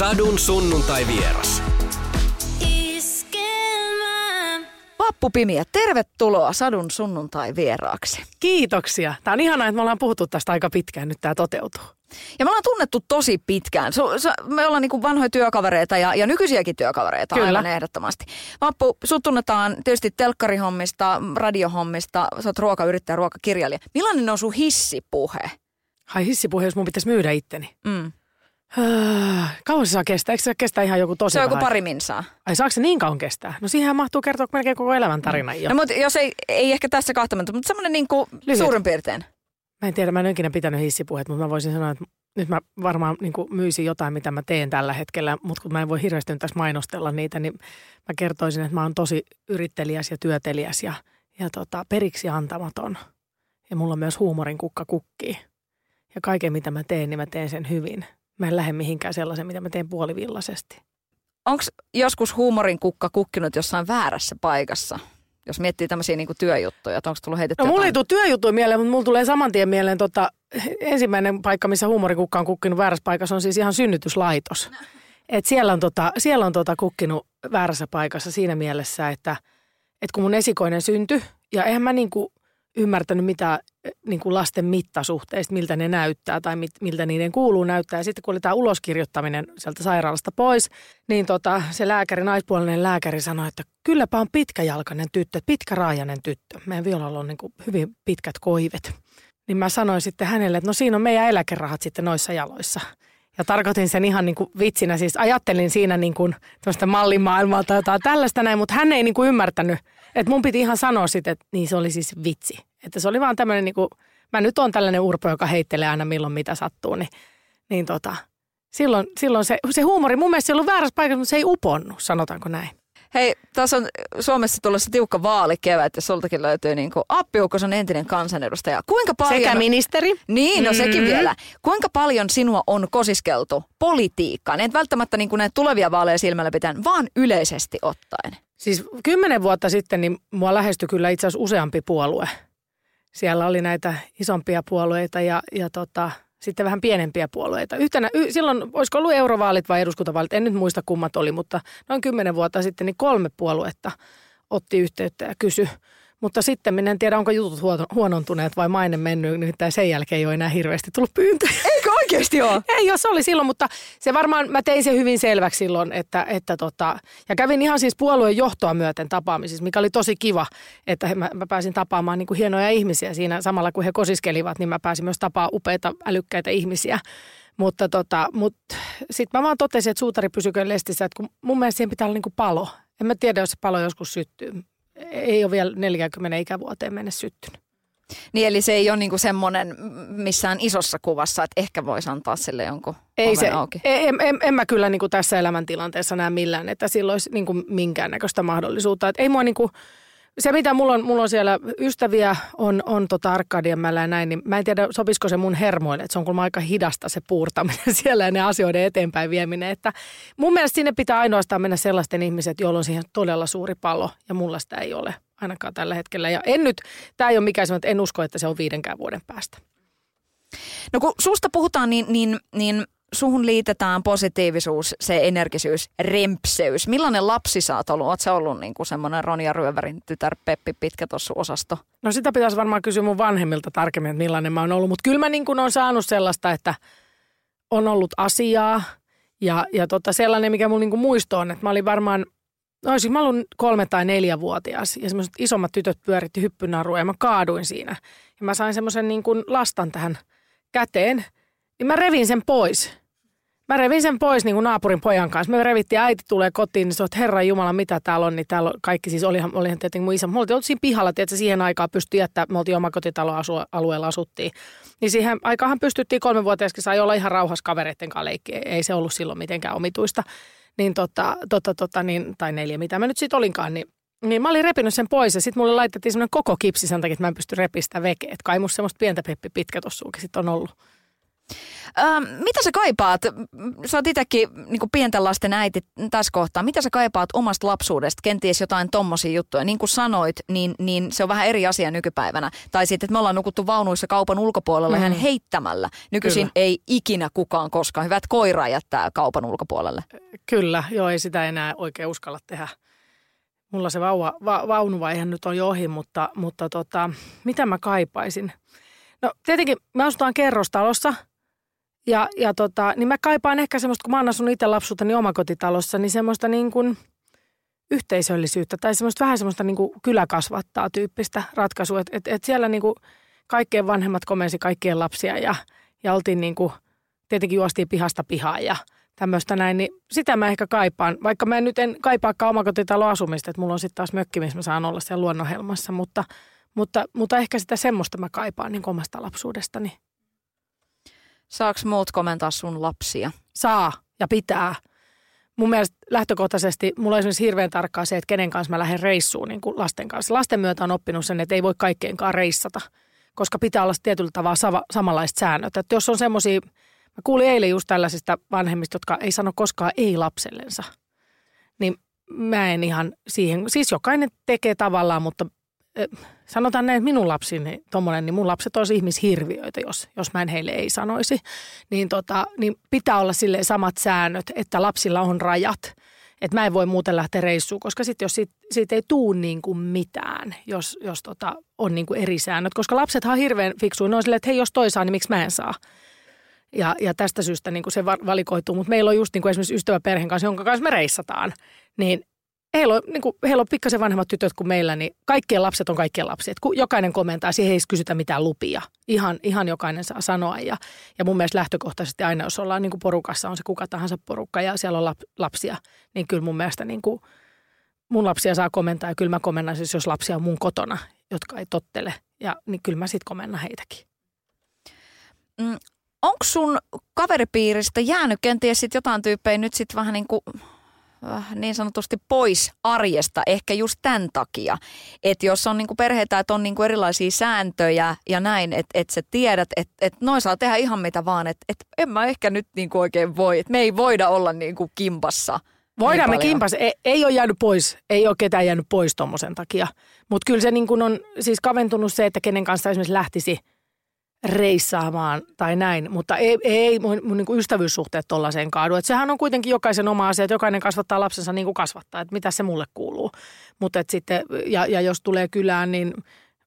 Sadun sunnuntai vieras. Vappupimiä, tervetuloa Sadun sunnuntai vieraaksi. Kiitoksia. Tämä on ihanaa, että me ollaan puhuttu tästä aika pitkään. Nyt tämä toteutuu. Ja me ollaan tunnettu tosi pitkään. Me ollaan niin vanhoja työkavereita ja, ja nykyisiäkin työkavereita Kyllä. aivan ehdottomasti. Vappu, sut tunnetaan tietysti telkkarihommista, radiohommista, sä oot ruokayrittäjä, ruokakirjailija. Millainen on sun hissipuhe? Hai hissipuhe, jos mun pitäisi myydä itteni. Mm. Kauan se saa kestää? Eikö se kestää ihan joku tosi Se on joku pari minsaa. Ai saako se niin kauan kestää? No siihen mahtuu kertoa melkein koko elämän tarina jo. No mutta jos ei, ei ehkä tässä kahta mutta semmoinen niin kuin suurin piirtein. Mä en tiedä, mä en ole ikinä pitänyt hissipuheet, mutta mä voisin sanoa, että nyt mä varmaan niin kuin myisin jotain, mitä mä teen tällä hetkellä, mutta kun mä en voi hirveästi tässä mainostella niitä, niin mä kertoisin, että mä oon tosi yrittelijäs ja työtelijäs ja, ja tota, periksi antamaton. Ja mulla on myös huumorin kukka kukkii. Ja kaiken, mitä mä teen, niin mä teen sen hyvin. Mä en lähde mihinkään sellaisen, mitä mä teen puolivillaisesti. Onko joskus huumorin kukka kukkinut jossain väärässä paikassa? Jos miettii tämmöisiä niin työjuttuja, että onko tullut heitetty No mulla ei tule työjuttuja mieleen, mutta mulla tulee saman tien mieleen tota, ensimmäinen paikka, missä huumorikukka on kukkinut väärässä paikassa, on siis ihan synnytyslaitos. Et siellä on, tota, siellä on tota kukkinut väärässä paikassa siinä mielessä, että, että kun mun esikoinen syntyi, ja eihän mä niinku ymmärtänyt mitä niin kuin lasten mittasuhteista, miltä ne näyttää tai mit, miltä niiden kuuluu näyttää. Ja sitten kun oli tämä uloskirjoittaminen sieltä sairaalasta pois, niin tota, se lääkäri, naispuolinen lääkäri sanoi, että kylläpä on pitkäjalkainen tyttö, pitkäraajainen tyttö. Meidän Violalla on niin kuin hyvin pitkät koivet. Niin mä sanoin sitten hänelle, että no siinä on meidän eläkerahat sitten noissa jaloissa. Ja tarkoitin sen ihan niin kuin vitsinä, siis ajattelin siinä niin kuin mallimaailmaa tai jotain tällaista näin, mutta hän ei niin kuin ymmärtänyt, että mun piti ihan sanoa sitten, että niin se oli siis vitsi. Että se oli vaan tämmöinen niin kuin, mä nyt on tällainen urpo, joka heittelee aina milloin mitä sattuu, niin, niin tota, silloin, silloin se, se huumori mun mielestä se ollut väärässä paikassa, mutta se ei uponnut, sanotaanko näin. Hei, tässä on Suomessa tulossa tiukka vaalikevät ja sultakin löytyy niin kuin Appiukos on entinen kansanedustaja. Kuinka paljon... Sekä ministeri. Niin, no mm-hmm. sekin vielä. Kuinka paljon sinua on kosiskeltu politiikkaan? Et välttämättä niin kuin näitä tulevia vaaleja silmällä pitäen, vaan yleisesti ottaen. Siis kymmenen vuotta sitten niin mua lähestyi kyllä itse asiassa useampi puolue. Siellä oli näitä isompia puolueita ja, ja tota, sitten vähän pienempiä puolueita. Yhtenä, y, silloin, olisiko ollut eurovaalit vai eduskuntavaalit, en nyt muista kummat oli, mutta noin kymmenen vuotta sitten niin kolme puoluetta otti yhteyttä ja kysyi mutta sitten en tiedä, onko jutut huonontuneet vai maine mennyt, nimittäin sen jälkeen ei ole enää hirveästi tullut pyyntöjä. Eikö oikeasti ole? Ei, jos oli silloin, mutta se varmaan, mä tein sen hyvin selväksi silloin, että, että tota, ja kävin ihan siis puolueen johtoa myöten tapaamisissa, mikä oli tosi kiva, että mä, mä pääsin tapaamaan niin kuin hienoja ihmisiä siinä samalla, kun he kosiskelivat, niin mä pääsin myös tapaamaan upeita, älykkäitä ihmisiä. Mutta tota, mut, sitten mä vaan totesin, että suutari pysyköön lestissä, että kun mun mielestä siihen pitää olla niin kuin palo. En mä tiedä, jos se palo joskus syttyy ei ole vielä 40 ikävuoteen mennessä syttynyt. Niin eli se ei ole niinku semmoinen missään isossa kuvassa, että ehkä voisi antaa sille jonkun ei se, auki. En, en, en mä kyllä niinku tässä elämäntilanteessa näe millään, että sillä olisi niinku minkäännäköistä mahdollisuutta. Et ei mua niinku, se, mitä mulla on, mulla on siellä ystäviä, on, on tota Arkadianmäellä ja näin, niin mä en tiedä, sopisiko se mun hermoille, että se on kuulemma aika hidasta se puurtaminen siellä ja ne asioiden eteenpäin vieminen. Että mun mielestä sinne pitää ainoastaan mennä sellaisten ihmiset, joilla on siihen todella suuri palo ja mulla sitä ei ole ainakaan tällä hetkellä. Ja en nyt, tämä ei ole mikään että en usko, että se on viidenkään vuoden päästä. No kun susta puhutaan, niin, niin, niin suhun liitetään positiivisuus, se energisyys, rempseys. Millainen lapsi sä oot ollut? Oot ollut niin kuin semmoinen Ronja Ryövärin tytär Peppi pitkä tuossa osasto? No sitä pitäisi varmaan kysyä mun vanhemmilta tarkemmin, että millainen mä oon ollut. Mutta kyllä mä niin kuin on saanut sellaista, että on ollut asiaa ja, ja tota sellainen, mikä mulla niin muisto on, että mä olin varmaan No olisin mä ollut kolme tai neljä vuotias ja semmoiset isommat tytöt pyöritti hyppynarua ja mä kaaduin siinä. Ja mä sain semmoisen niin lastan tähän käteen, niin mä revin sen pois. Mä revin sen pois niin kuin naapurin pojan kanssa. Me revittiin, äiti tulee kotiin, niin se että Herra Jumala, mitä täällä on, niin täällä kaikki, siis olihan, olihan tietenkin mun isä. Me oltiin siinä pihalla, että siihen aikaan pystyi jättää, me oltiin omakotitaloalueella asuttiin. Niin siihen aikaan pystyttiin kolmenvuotiaaskin, sai olla ihan rauhassa kavereiden kanssa leikkiä. Ei se ollut silloin mitenkään omituista. Niin tota, tota, tota, niin, tai neljä, mitä mä nyt sitten olinkaan, niin niin mä olin repinyt sen pois ja sitten mulle laitettiin semmoinen koko kipsi sen takia, että mä en pysty repistä vekeä. Että kai musta semmoista pientä peppi pitkä tossuukin sitten on ollut. Ähm, mitä sä kaipaat, sä oot itsekin niin pienten lasten äiti tässä kohtaa, mitä sä kaipaat omasta lapsuudesta, kenties jotain tommosia juttuja, niin kuin sanoit, niin, niin se on vähän eri asia nykypäivänä. Tai sitten, että me ollaan nukuttu vaunuissa kaupan ulkopuolella mm. ihan heittämällä. Nykyisin Kyllä. ei ikinä kukaan koskaan, hyvät koiraa jättää kaupan ulkopuolelle. Kyllä, joo ei sitä enää oikein uskalla tehdä. Mulla se vauva, va, vaunuvaihe nyt on jo ohi, mutta, mutta tota, mitä mä kaipaisin? No tietenkin me asutaan kerrostalossa – ja, ja tota, niin mä kaipaan ehkä semmoista, kun mä oon asunut itse lapsuuteni omakotitalossa, niin semmoista niin kuin yhteisöllisyyttä tai semmoista vähän semmoista niin kuin kyläkasvattaa tyyppistä ratkaisua. Että et, et siellä niin kuin kaikkien vanhemmat komensi kaikkien lapsia ja, ja oltiin niin kuin, tietenkin juostiin pihasta pihaan ja tämmöistä näin, niin sitä mä ehkä kaipaan. Vaikka mä nyt en kaipaakaan omakotitaloasumista, että mulla on sitten taas mökki, missä mä saan olla siellä luonnonhelmassa, mutta, mutta, mutta ehkä sitä semmoista mä kaipaan niin omasta lapsuudestani. Saaks muut komentaa sun lapsia? Saa ja pitää. Mun mielestä lähtökohtaisesti mulla on esimerkiksi hirveän tarkkaa se, että kenen kanssa mä lähden reissuun niin kuin lasten kanssa. Lasten myötä on oppinut sen, että ei voi kaikkeenkaan reissata, koska pitää olla tietyllä tavalla sama, samanlaiset säännöt. Että jos on semmoisia, mä kuulin eilen just tällaisista vanhemmista, jotka ei sano koskaan ei lapsellensa, niin mä en ihan siihen, siis jokainen tekee tavallaan, mutta sanotaan näin, että minun lapsini, tommonen, niin mun lapset olisi ihmishirviöitä, jos, jos mä en heille ei sanoisi. Niin, tota, niin pitää olla sille samat säännöt, että lapsilla on rajat. Että mä en voi muuten lähteä reissuun, koska sitten jos siitä, siitä ei tuu niin kuin mitään, jos, jos tota, on niin kuin eri säännöt. Koska lapsethan on hirveän fiksuja. Ne on silleen, että hei, jos toi saa, niin miksi mä en saa. Ja, ja tästä syystä niin kuin se valikoituu. Mutta meillä on just niin kuin esimerkiksi ystäväperheen kanssa, jonka kanssa me reissataan. Niin heillä on, niin kuin, heillä on pikkasen vanhemmat tytöt kuin meillä, niin kaikkien lapset on kaikkien lapset. Kun jokainen komentaa, siihen ei kysytä mitään lupia. Ihan, ihan jokainen saa sanoa. Ja, ja mun mielestä lähtökohtaisesti aina, jos ollaan niin kuin porukassa, on se kuka tahansa porukka ja siellä on lap, lapsia, niin kyllä mun mielestä niin kuin, mun lapsia saa komentaa ja kyllä mä komennan siis, jos lapsia on mun kotona, jotka ei tottele. Ja niin kyllä mä sitten komennan heitäkin. Mm, Onko sun kaveripiiristä jäänyt kenties sit jotain tyyppejä nyt sitten vähän niin kuin niin sanotusti pois arjesta ehkä just tämän takia. Että jos on niinku perheitä, että on niinku erilaisia sääntöjä ja näin, että et sä tiedät, että et noin saa tehdä ihan mitä vaan, että et en mä ehkä nyt niinku oikein voi, että me ei voida olla niinku kimpassa. Voidaan niin me kimpas. Ei, ei ole jäänyt pois, ei ole ketään jäänyt pois tuommoisen takia. Mutta kyllä se niin on siis kaventunut se, että kenen kanssa esimerkiksi lähtisi – reissaamaan tai näin, mutta ei, ei mun, mun niin ystävyyssuhteet tollaiseen kaadu. Et sehän on kuitenkin jokaisen oma asia, että jokainen kasvattaa lapsensa niin kuin kasvattaa, että mitä se mulle kuuluu. Mutta sitten, ja, ja jos tulee kylään, niin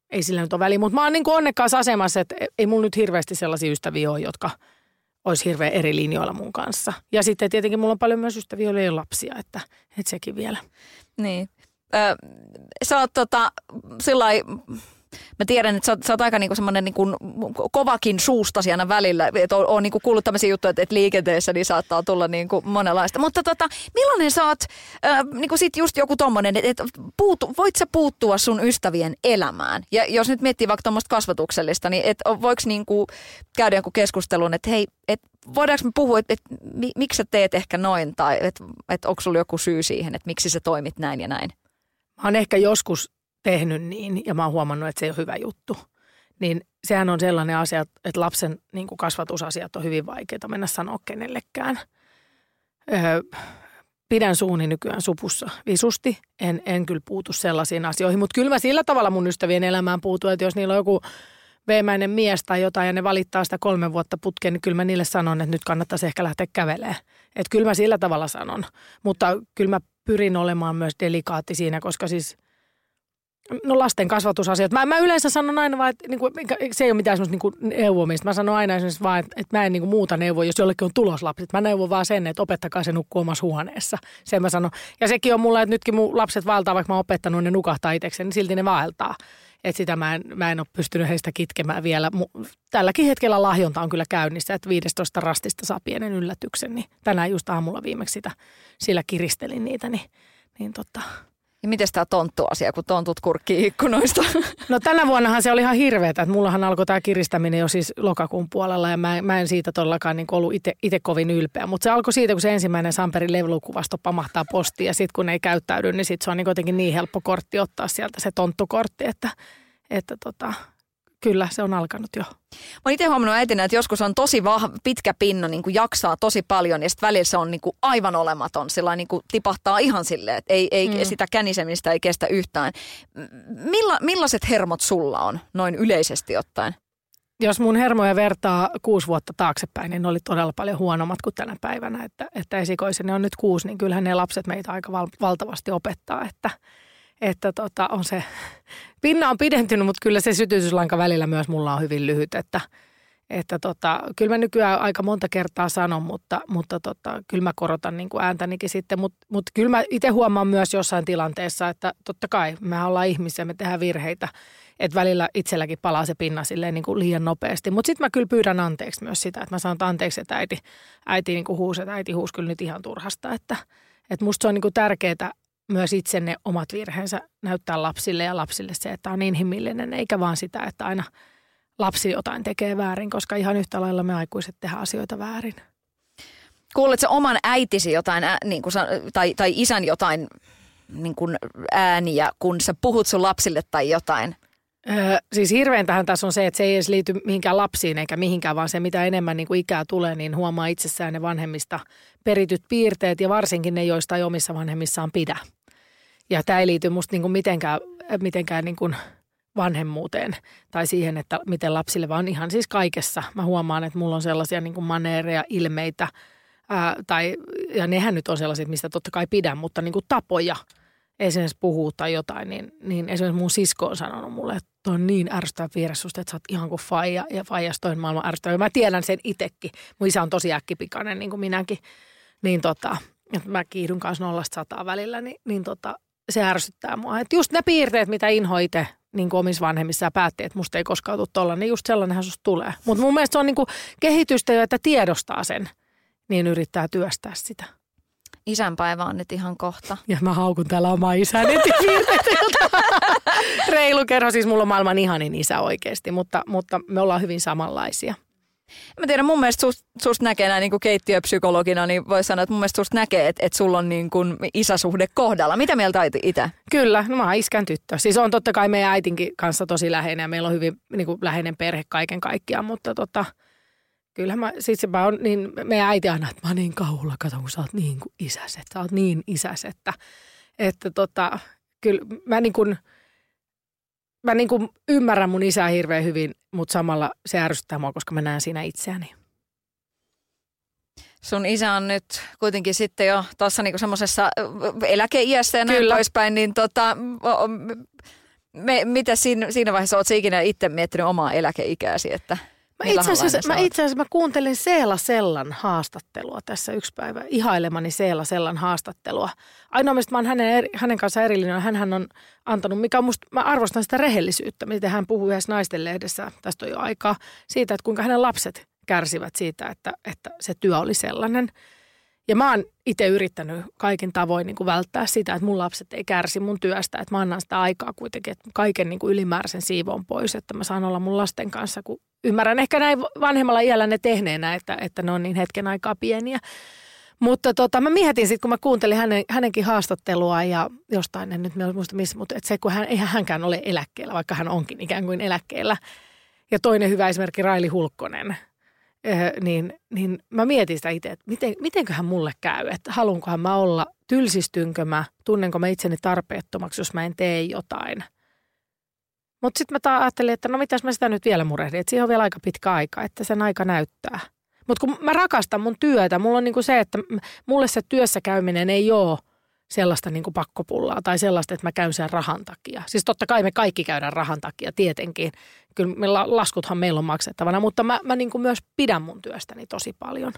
ei sillä nyt ole väliä. Mutta mä oon niin kuin onnekkaassa asemassa, että ei mulla nyt hirveästi sellaisia ystäviä ole, jotka olisi hirveän eri linjoilla mun kanssa. Ja sitten tietenkin mulla on paljon myös ystäviä, joilla ei ole lapsia, että, että sekin vielä. Niin. Ö, sä oot tota, sillä mä tiedän, että sä, sä oot aika niinku semmoinen niinku kovakin suustasi aina välillä. Että on, on niinku kuullut tämmöisiä juttuja, että, että liikenteessä niin saattaa tulla niinku monenlaista. Mutta tota, millainen sä oot, äh, niinku sit just joku tommonen, että et voit sä puuttua sun ystävien elämään? Ja jos nyt miettii vaikka tuommoista kasvatuksellista, niin et voiko niinku käydä joku keskustelun, että hei, et voidaanko me puhua, että et, miksi sä teet ehkä noin, tai että et onko sulla joku syy siihen, että miksi sä toimit näin ja näin? Mä oon ehkä joskus tehnyt niin ja mä oon huomannut, että se ei ole hyvä juttu. Niin sehän on sellainen asia, että lapsen niin kuin kasvatusasiat on hyvin vaikeita mennä sanoa kenellekään. Öö, pidän suuni nykyään supussa visusti. En, en kyllä puutu sellaisiin asioihin, mutta kyllä mä sillä tavalla mun ystävien elämään puutun, että jos niillä on joku veemäinen mies tai jotain ja ne valittaa sitä kolme vuotta putkeen, niin kyllä mä niille sanon, että nyt kannattaisi ehkä lähteä kävelemään. Että kyllä mä sillä tavalla sanon, mutta kyllä mä pyrin olemaan myös delikaatti siinä, koska siis – No lasten kasvatusasiat. Mä, mä yleensä sanon aina vaan, että niinku, se ei ole mitään semmoista niinku neuvomista. Mä sanon aina esimerkiksi vaan, että, että mä en niinku muuta neuvo, jos jollekin on tuloslapset. Mä neuvon vaan sen, että opettakaa se nukkuu omassa huoneessa. Sen mä sanon. Ja sekin on mulla, että nytkin mun lapset vaeltaa, vaikka mä oon opettanut ne nukahtaa itsekseen, niin silti ne vaeltaa. Että sitä mä en, mä en ole pystynyt heistä kitkemään vielä. Tälläkin hetkellä lahjonta on kyllä käynnissä, että 15 rastista saa pienen yllätyksen. Niin tänään just aamulla viimeksi sitä, sillä kiristelin niitä, niin, niin tota, ja miten tämä tonttu-asia, kun tontut kurkkii ikkunoista? No tänä vuonnahan se oli ihan hirveetä, että mullahan alkoi tämä kiristäminen jo siis lokakuun puolella ja mä, mä en siitä todellakaan niin ollut itse kovin ylpeä. Mutta se alkoi siitä, kun se ensimmäinen Samperin levykuvasto pamahtaa postiin ja sitten kun ei käyttäydy, niin sitten se on niin jotenkin niin helppo kortti ottaa sieltä se tonttukortti, että, että tota, kyllä se on alkanut jo. Mä oon itse huomannut äitinä, että joskus on tosi vah, pitkä pinna, niin kuin jaksaa tosi paljon ja sitten välillä se on niin kuin aivan olematon. Sillä niin kuin tipahtaa ihan silleen, että ei, ei, mm. sitä känisemistä ei kestä yhtään. Milla, millaiset hermot sulla on noin yleisesti ottaen? Jos mun hermoja vertaa kuusi vuotta taaksepäin, niin ne oli todella paljon huonommat kuin tänä päivänä. Että, että esikoiseni on nyt kuusi, niin kyllähän ne lapset meitä aika val- valtavasti opettaa, että – että tota, on se, pinna on pidentynyt, mutta kyllä se sytytyslanka välillä myös mulla on hyvin lyhyt, että, että tota, kyllä mä nykyään aika monta kertaa sanon, mutta, mutta tota, kyllä mä korotan niin ääntänikin sitten, mutta, mutta kyllä mä itse huomaan myös jossain tilanteessa, että totta kai me ollaan ihmisiä, me tehdään virheitä, että välillä itselläkin palaa se pinna silleen niin kuin liian nopeasti, mutta sitten mä kyllä pyydän anteeksi myös sitä, että mä sanon anteeksi, että äiti, äiti niin kuin huusi, että äiti huusi kyllä nyt ihan turhasta, että, että musta se on niin kuin tärkeää myös itse ne omat virheensä näyttää lapsille ja lapsille se, että on inhimillinen, eikä vaan sitä, että aina lapsi jotain tekee väärin, koska ihan yhtä lailla me aikuiset tehdään asioita väärin. Kuuletko oman äitisi jotain, ää, niin kuin, tai, tai isän jotain niin kuin ääniä, kun sä puhut sun lapsille tai jotain? Öö, siis hirveäntähän tässä on se, että se ei edes liity mihinkään lapsiin eikä mihinkään, vaan se mitä enemmän niin kuin ikää tulee, niin huomaa itsessään ne vanhemmista perityt piirteet ja varsinkin ne, joista ei omissa vanhemmissaan pidä. Ja tämä ei liity musta niin kuin mitenkään, mitenkään niin kuin vanhemmuuteen tai siihen, että miten lapsille, vaan ihan siis kaikessa. Mä huomaan, että mulla on sellaisia niin kuin maneereja, ilmeitä, ää, tai, ja nehän nyt on sellaiset, mistä totta kai pidän, mutta niin kuin tapoja – esimerkiksi puhuu tai jotain, niin, niin esimerkiksi mun sisko on sanonut mulle, että on niin ärsyttävä piirre susta, että sä oot ihan kuin faija ja faijas toinen maailman ärsyttävä. Mä tiedän sen itekin. Mun isä on tosi äkkipikainen niin kuin minäkin. Niin tota, että mä kiihdyn kanssa nollasta sataa välillä, niin, niin tota, se ärsyttää mua. Että just ne piirteet, mitä inho itse niin kuin omissa vanhemmissa päätti, että musta ei koskaan tule tolla, niin just sellainenhan susta tulee. Mutta mun mielestä se on niin kuin kehitystä jo, että tiedostaa sen, niin yrittää työstää sitä. Isänpäivä on nyt ihan kohta. Ja mä haukun täällä omaa isäni Reilu kerho, siis mulla on maailman ihanin isä oikeasti, mutta, mutta me ollaan hyvin samanlaisia. Mä tiedän, mun mielestä susta sust näkee näin niin keittiöpsykologina, niin voi sanoa, että mun mielestä susta näkee, että, että sulla on niin kuin isäsuhde kohdalla. Mitä mieltä olet itse? Kyllä, no mä oon iskän tyttö. Siis on totta kai meidän äitinkin kanssa tosi läheinen ja meillä on hyvin niin kuin läheinen perhe kaiken kaikkiaan, mutta tota, Kyllähän mä, sit se mä on niin, meidän äiti aina, että mä oon niin kauhulla, kato kun sä oot niin kuin isäs, että sä oot niin isäs, että, että tota, kyllä mä niin kuin, mä niin kuin ymmärrän mun isää hirveän hyvin, mutta samalla se ärsyttää mua, koska mä näen siinä itseäni. Sun isä on nyt kuitenkin sitten jo tuossa niinku semmoisessa eläkeiässä ja näin Kyllä. poispäin, niin tota, me, mitä siinä, siinä vaiheessa oot ikinä itse miettinyt omaa eläkeikääsi, että – Mä itse, asiassa, mä itse asiassa mä kuuntelin Seela Sellan haastattelua tässä yksi päivä, ihailemani Seela Sellan haastattelua. Ainoa, mistä mä oon hänen, hänen kanssa erillinen, hän on antanut, mikä on musta, mä arvostan sitä rehellisyyttä, miten hän puhuu yhdessä naisten lehdessä, tästä on jo aikaa, siitä, että kuinka hänen lapset kärsivät siitä, että, että se työ oli sellainen. Ja mä oon itse yrittänyt kaikin tavoin niin kuin välttää sitä, että mun lapset ei kärsi mun työstä, että mä annan sitä aikaa kuitenkin, että kaiken niin kuin ylimääräisen siivon pois, että mä saan olla mun lasten kanssa, kun ymmärrän ehkä näin vanhemmalla iällä ne tehneenä, että, että ne on niin hetken aikaa pieniä. Mutta tota, mä mietin sitten, kun mä kuuntelin hänen, hänenkin haastattelua ja jostain, en nyt muista missä, mutta että se, kun hän, eihän hänkään ole eläkkeellä, vaikka hän onkin ikään kuin eläkkeellä. Ja toinen hyvä esimerkki Raili Hulkkonen, eh, niin, niin mä mietin sitä itse, että miten, mitenköhän mulle käy, että haluankohan mä olla, tylsistynkö mä, tunnenko mä itseni tarpeettomaksi, jos mä en tee jotain – mutta sitten mä ajattelin, että no mitäs mä sitä nyt vielä murehdin, että siihen on vielä aika pitkä aika, että sen aika näyttää. Mutta kun mä rakastan mun työtä, mulla on niinku se, että mulle se työssä käyminen ei ole sellaista niinku pakkopullaa tai sellaista, että mä käyn sen rahan takia. Siis totta kai me kaikki käydään rahan takia, tietenkin. Kyllä me laskuthan meillä on maksettavana, mutta mä, mä niinku myös pidän mun työstäni tosi paljon.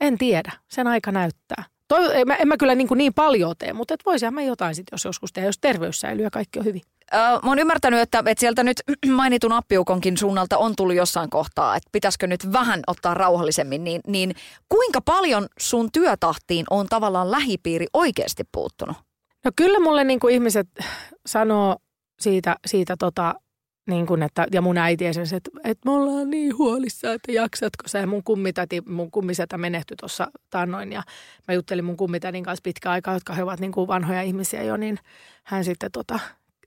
En tiedä, sen aika näyttää. Toi, en, mä, en mä kyllä niin, kuin niin paljon tee, mutta et mä jotain sitten, jos joskus tehdä, jos terveys säilyy ja kaikki on hyvin. Öö, mä oon ymmärtänyt, että, että sieltä nyt mainitun appiukonkin suunnalta on tullut jossain kohtaa, että pitäisikö nyt vähän ottaa rauhallisemmin, niin, niin kuinka paljon sun työtahtiin on tavallaan lähipiiri oikeasti puuttunut? No kyllä mulle niin kuin ihmiset sanoo siitä, siitä tota, niin kuin, että, ja mun äiti esimerkiksi, että, että me ollaan niin huolissa, että jaksatko sä. Mun kummitati, mun kummisetä menehtyi tuossa tannoin ja mä juttelin mun kummitädin kanssa pitkä aikaa, jotka he ovat niin kuin vanhoja ihmisiä jo, niin hän sitten tota,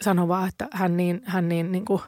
sanoi vaan, että hän niin, hän niin, niin kuin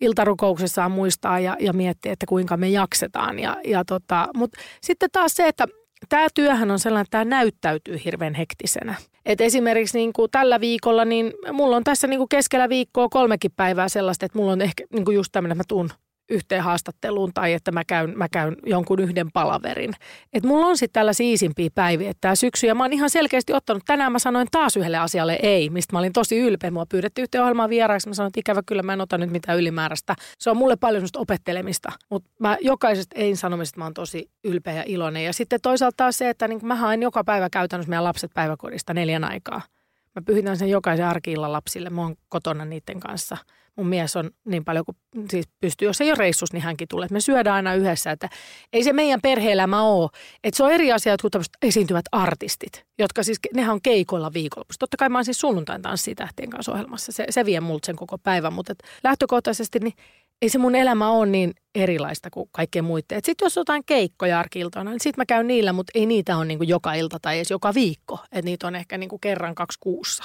iltarukouksessaan muistaa ja, ja miettii, että kuinka me jaksetaan. Ja, ja tota, Mutta sitten taas se, että tämä työhän on sellainen, että tämä näyttäytyy hirveän hektisenä. Et esimerkiksi niin kuin tällä viikolla, niin mulla on tässä niin kuin keskellä viikkoa kolmekin päivää sellaista, että mulla on ehkä niin kuin just tämmöinen, että mä tuun yhteen haastatteluun tai että mä käyn, mä käyn jonkun yhden palaverin. Et mulla on sitten tällaisia iisimpiä päiviä tämä syksy ja mä oon ihan selkeästi ottanut, tänään mä sanoin taas yhdelle asialle ei, mistä mä olin tosi ylpeä. Mua pyydettiin yhteen ohjelmaan vieraaksi, mä sanoin, että ikävä kyllä mä en ota nyt mitään ylimääräistä. Se on mulle paljon semmoista opettelemista, mutta mä jokaisesta ei sanomisesta mä oon tosi ylpeä ja iloinen. Ja sitten toisaalta se, että niin mä haen joka päivä käytännössä meidän lapset päiväkodista neljän aikaa. Mä pyhitän sen jokaisen arkiilla lapsille. Mä oon kotona niiden kanssa – mun mies on niin paljon kuin siis pystyy, jos ei ole reissus, niin hänkin tulee. Me syödään aina yhdessä, että ei se meidän perheelämä ole. Että se on eri asia kuin tämmöiset esiintyvät artistit, jotka siis, nehän on keikoilla viikonlopussa. Totta kai mä oon siis sunnuntain tanssitähtien kanssa ohjelmassa. Se, se vie multa sen koko päivän, mutta lähtökohtaisesti niin ei se mun elämä ole niin erilaista kuin kaikkien muiden. Sitten jos jotain keikkoja arkiltoina, niin sitten mä käyn niillä, mutta ei niitä ole niin joka ilta tai edes joka viikko. Että niitä on ehkä niin kerran kaksi kuussa.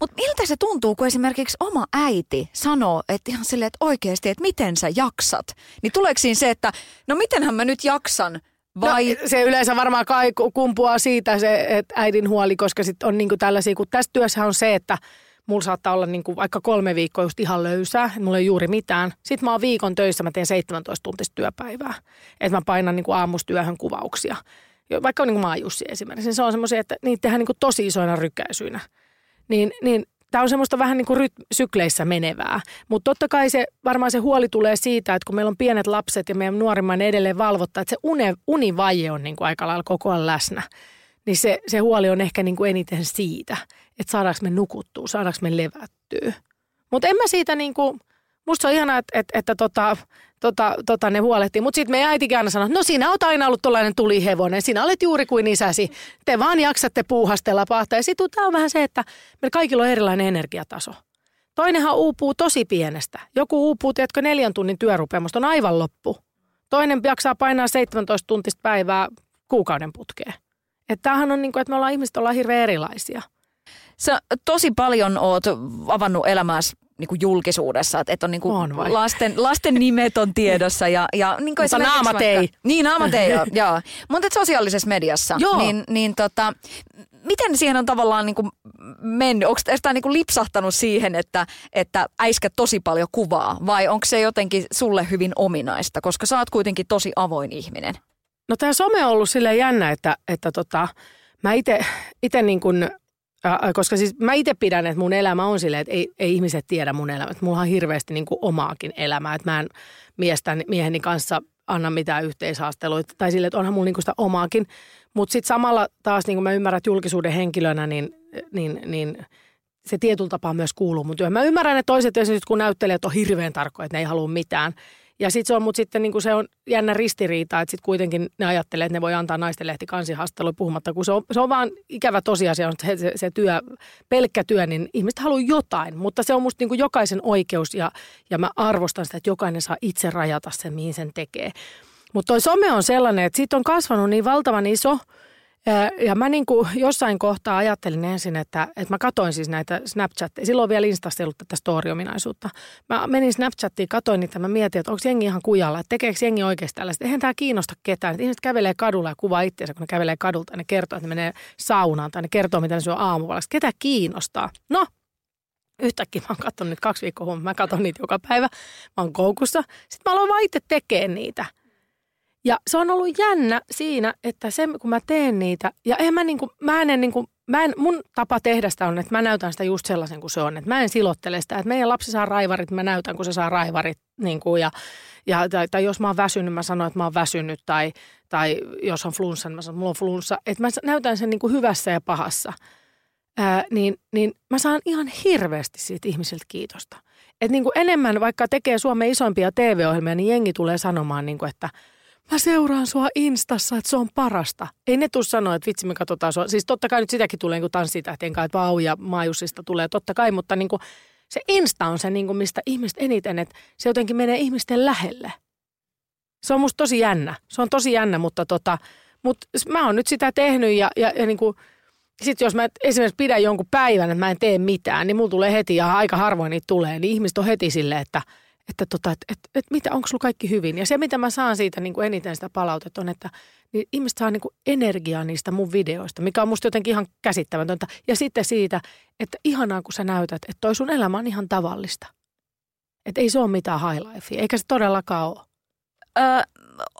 Mutta miltä se tuntuu, kun esimerkiksi oma äiti sanoo, että ihan silleen, että oikeasti, että miten sä jaksat? Niin tuleeko siinä se, että no mitenhän mä nyt jaksan? Vai? No, se yleensä varmaan kai kumpuaa siitä se että äidin huoli, koska sitten on niinku tällaisia, kun tässä työssä on se, että mulla saattaa olla niinku vaikka kolme viikkoa just ihan löysää, että mulla ei juuri mitään. Sitten mä oon viikon töissä, mä teen 17 tuntista työpäivää. Että mä painan niinku aamustyöhön kuvauksia. Vaikka on niinku maajussi esimerkiksi, niin se on semmoisia, että niitä tehdään niinku tosi isoina rykäisyinä niin, niin tämä on semmoista vähän niin kuin ryt- sykleissä menevää. Mutta totta kai se, varmaan se huoli tulee siitä, että kun meillä on pienet lapset ja meidän nuorimman edelleen valvottaa, että se une, univaje on niin kuin aika lailla koko ajan läsnä. Niin se, se huoli on ehkä niin kuin eniten siitä, että saadaanko me nukuttua, saadaanko me levättyä. Mutta en mä siitä niin kuin, musta se on ihanaa, että, että, että tota, tota, tota, ne huolehtii. Mutta sitten meidän äitikin aina sanoi, no sinä olet aina ollut tuollainen tulihevonen, sinä olet juuri kuin isäsi. Te vaan jaksatte puuhastella pahtaa. Ja sitten tämä on vähän se, että meillä kaikilla on erilainen energiataso. Toinenhan uupuu tosi pienestä. Joku uupuu, tiedätkö, neljän tunnin työrupeamasta on aivan loppu. Toinen jaksaa painaa 17 tuntista päivää kuukauden putkeen. Että tämähän on niin kuin, että me ollaan ihmiset ollaan hirveän erilaisia. Sä tosi paljon oot avannut elämääsi niin kuin julkisuudessa, että, että on, niin kuin on lasten, lasten nimet on tiedossa. Ja, ja niin kuin Mutta naamat vaikka, ei. Niin, naamat ei ole, joo. Mutta sosiaalisessa mediassa, joo. niin, niin tota, miten siihen on tavallaan niin kuin mennyt? Onko tämä niin kuin lipsahtanut siihen, että, että äiskä tosi paljon kuvaa vai onko se jotenkin sulle hyvin ominaista, koska sä oot kuitenkin tosi avoin ihminen? No tämä some on ollut silleen jännä, että, että tota, mä itse niin kuin koska siis mä itse pidän, että mun elämä on silleen, että ei, ei ihmiset tiedä mun elämää. Mulla on hirveästi niin kuin omaakin elämää, että mä en miestä, mieheni kanssa anna mitään yhteishaasteluita. Tai sille, että onhan mulla niin kuin sitä omaakin. Mutta sitten samalla taas niin kuin mä ymmärrän, että julkisuuden henkilönä, niin, niin, niin se tietyllä tapaa myös kuuluu mun työhön. Mä ymmärrän, että toiset esimerkiksi kun näyttelijät on hirveän tarkkoja, että ne ei halua mitään – ja sitten se on, mutta sitten niin kuin se on jännä ristiriita, että sitten kuitenkin ne ajattelee, että ne voi antaa naistenlehti kansihaastattelua puhumatta, kun se on, se on vaan ikävä tosiasia, että se, se, se työ, pelkkä työ, niin ihmiset haluaa jotain, mutta se on musta niin kuin jokaisen oikeus ja, ja mä arvostan sitä, että jokainen saa itse rajata sen, mihin sen tekee. Mutta toi some on sellainen, että siitä on kasvanut niin valtavan iso – ja, mä niin kuin jossain kohtaa ajattelin ensin, että, että mä katoin siis näitä Snapchatteja. Silloin vielä Instassa ei ollut tätä story-ominaisuutta. Mä menin Snapchattiin, katoin niitä mä mietin, että onko jengi ihan kujalla, että tekeekö jengi oikeasti tällaista. Eihän tämä kiinnosta ketään. Että ihmiset kävelee kadulla ja kuvaa itseänsä, kun ne kävelee kadulta ja ne kertoo, että ne menee saunaan tai ne kertoo, mitä ne syö aamuvalaksi. Ketä kiinnostaa? No, yhtäkkiä mä oon katsonut nyt kaksi viikkoa huomioon. Mä katson niitä joka päivä. Mä oon koukussa. Sitten mä aloin vaan itse tekemään niitä – ja se on ollut jännä siinä, että se kun mä teen niitä, ja en mä, niinku, mä en niinku, mä en, mun tapa tehdä sitä on, että mä näytän sitä just sellaisen kuin se on. Että mä en silottele sitä, että meidän lapsi saa raivarit, mä näytän, kun se saa raivarit. Niin kuin, ja, ja, tai, tai, jos mä oon väsynyt, mä sanon, että mä oon väsynyt. Tai, tai jos on flunssa, niin mä sanon, että mulla on flunssa. Että mä näytän sen niin kuin hyvässä ja pahassa. Ää, niin, niin mä saan ihan hirveästi siitä ihmisiltä kiitosta. Että niin enemmän, vaikka tekee Suomen isoimpia TV-ohjelmia, niin jengi tulee sanomaan, niin kuin, että – mä seuraan sua Instassa, että se on parasta. Ei ne tule sanoa, että vitsi me katsotaan sua. Siis totta kai nyt sitäkin tulee niin tanssitähtien kanssa, että vau ja maajusista tulee totta kai, mutta niin kuin, se Insta on se, niin kuin, mistä ihmiset eniten, että se jotenkin menee ihmisten lähelle. Se on musta tosi jännä. Se on tosi jännä, mutta tota, mutta mä oon nyt sitä tehnyt ja, ja, ja niin kuin, sitten jos mä esimerkiksi pidän jonkun päivän, että mä en tee mitään, niin mulla tulee heti, ja aika harvoin niitä tulee, niin ihmiset on heti silleen, että, että, tota, että, että, että mitä, onko sulla kaikki hyvin? Ja se, mitä mä saan siitä niin kuin eniten sitä palautetta on, että niin ihmiset saa niin kuin energiaa niistä mun videoista, mikä on musta jotenkin ihan käsittämätöntä. Ja sitten siitä, että ihanaa kun sä näytät, että toi sun elämä on ihan tavallista. Että ei se ole mitään high life, eikä se todellakaan ole. Öö,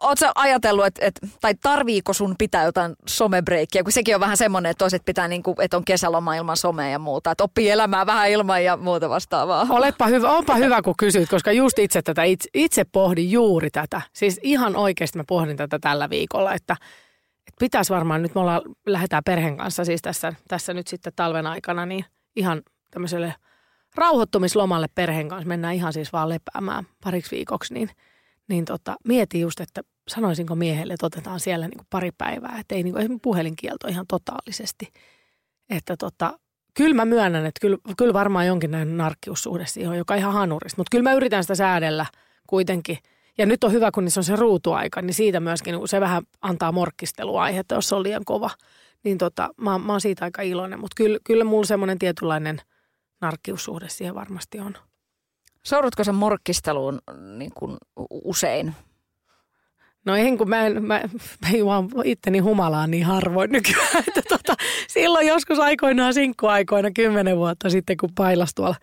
Oletko ajatellut, että et, tai tarviiko sun pitää jotain somebreikkiä, kun sekin on vähän semmoinen, että toiset pitää, niinku, että on kesäloma ilman somea ja muuta, että oppii elämään vähän ilman ja muuta vastaavaa. Olepa hyvä, onpa hyvä kun kysyt, koska just itse tätä, itse, itse pohdin juuri tätä. Siis ihan oikeasti mä pohdin tätä tällä viikolla, että, että pitäisi varmaan, nyt me ollaan, lähdetään perheen kanssa siis tässä, tässä nyt sitten talven aikana, niin ihan tämmöiselle rauhoittumislomalle perheen kanssa, mennään ihan siis vaan lepäämään pariksi viikoksi, niin – niin tota, mietin just, että sanoisinko miehelle, että otetaan siellä niin kuin pari päivää, että ei niin kuin, puhelinkielto ihan totaalisesti. Että tota, kyllä mä myönnän, että kyllä, kyllä varmaan jonkinlainen narkkiussuhde siihen joka on ihan hanurista. Mutta kyllä mä yritän sitä säädellä kuitenkin. Ja nyt on hyvä, kun niissä on se ruutuaika, niin siitä myöskin se vähän antaa morkkisteluaihetta, jos se on liian kova. Niin tota, mä, mä oon siitä aika iloinen. Mutta kyllä, kyllä mulla semmoinen tietynlainen narkkiussuhde siihen varmasti on. Soudutko sä morkkisteluun niin kuin usein? No en, kun mä, en, mä, mä juon itteni humalaan niin harvoin nykyään. Että tota, silloin joskus aikoinaan sinkkuaikoina, kymmenen vuotta sitten, kun pailas tuolla,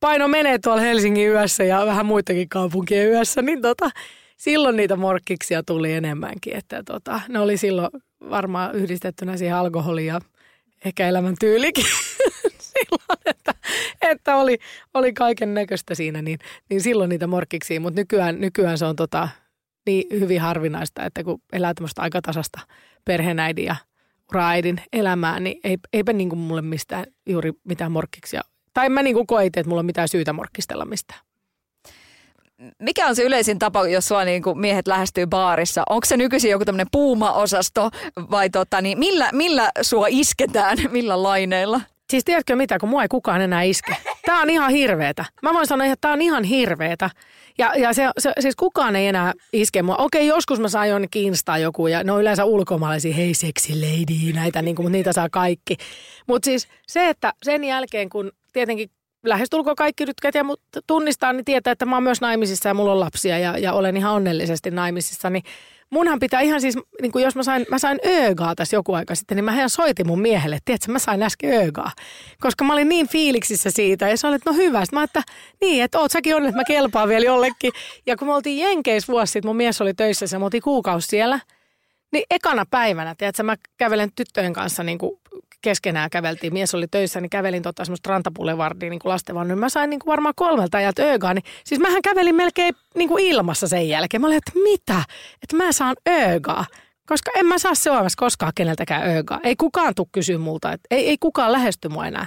paino menee tuolla Helsingin yössä ja vähän muitakin kaupunkien yössä, niin tota, silloin niitä morkkiksia tuli enemmänkin. Että tota, ne oli silloin varmaan yhdistettynä siihen alkoholiin ja ehkä elämäntyylikin silloin, että, oli, oli kaiken näköistä siinä, niin, niin silloin niitä morkkiksi, mutta nykyään, nykyään se on tota, niin hyvin harvinaista, että kun elää tämmöistä aika tasasta perheenäidin ja uraäidin elämää, niin ei, eipä niin kuin mulle mistään juuri mitään morkkiksia. Tai mä niin kuin koitin, että mulla on mitään syytä morkkistella mistään mikä on se yleisin tapa, jos sua niin kuin miehet lähestyy baarissa? Onko se nykyisin joku tämmöinen puuma-osasto vai tota, niin millä, millä sua isketään, millä laineilla? Siis tiedätkö mitä, kun mua ei kukaan enää iske. Tämä on ihan hirveetä. Mä voin sanoa, että tämä on ihan hirveetä. Ja, ja se, se, siis kukaan ei enää iske mua. Okei, joskus mä saan jonnekin Instaa joku ja ne on yleensä ulkomaalaisia, hei sexy lady, näitä, niin kuin, mutta niitä saa kaikki. Mutta siis se, että sen jälkeen kun tietenkin lähestulkoon kaikki tykkät ja mut tunnistaa, niin tietää, että mä oon myös naimisissa ja mulla on lapsia ja, ja olen ihan onnellisesti naimisissa, niin munhan pitää ihan siis, niin kuin jos mä sain, mä sain öögaa tässä joku aika sitten, niin mä ihan soitin mun miehelle, tiedätkö, mä sain äsken öögaa. Koska mä olin niin fiiliksissä siitä ja se oli, että no hyvä. Sitten mä että niin, että oot säkin onnet, että mä kelpaan vielä jollekin. Ja kun me oltiin Jenkeissä vuosi sitten, mun mies oli töissä ja me oltiin kuukausi siellä. Niin ekana päivänä, tiedätkö, mä kävelen tyttöjen kanssa niin kuin keskenään käveltiin, mies oli töissä, niin kävelin tota semmoista rantapulevardia niin lastenvannu. Niin mä sain niin kuin varmaan kolmelta ajalta öögaa, niin siis mähän kävelin melkein niin kuin ilmassa sen jälkeen. Mä olin, että mitä? Että mä saan öögaa. Koska en mä saa Suomessa koskaan keneltäkään öögaa. Ei kukaan tule kysyä multa, että ei, ei kukaan lähesty mua enää.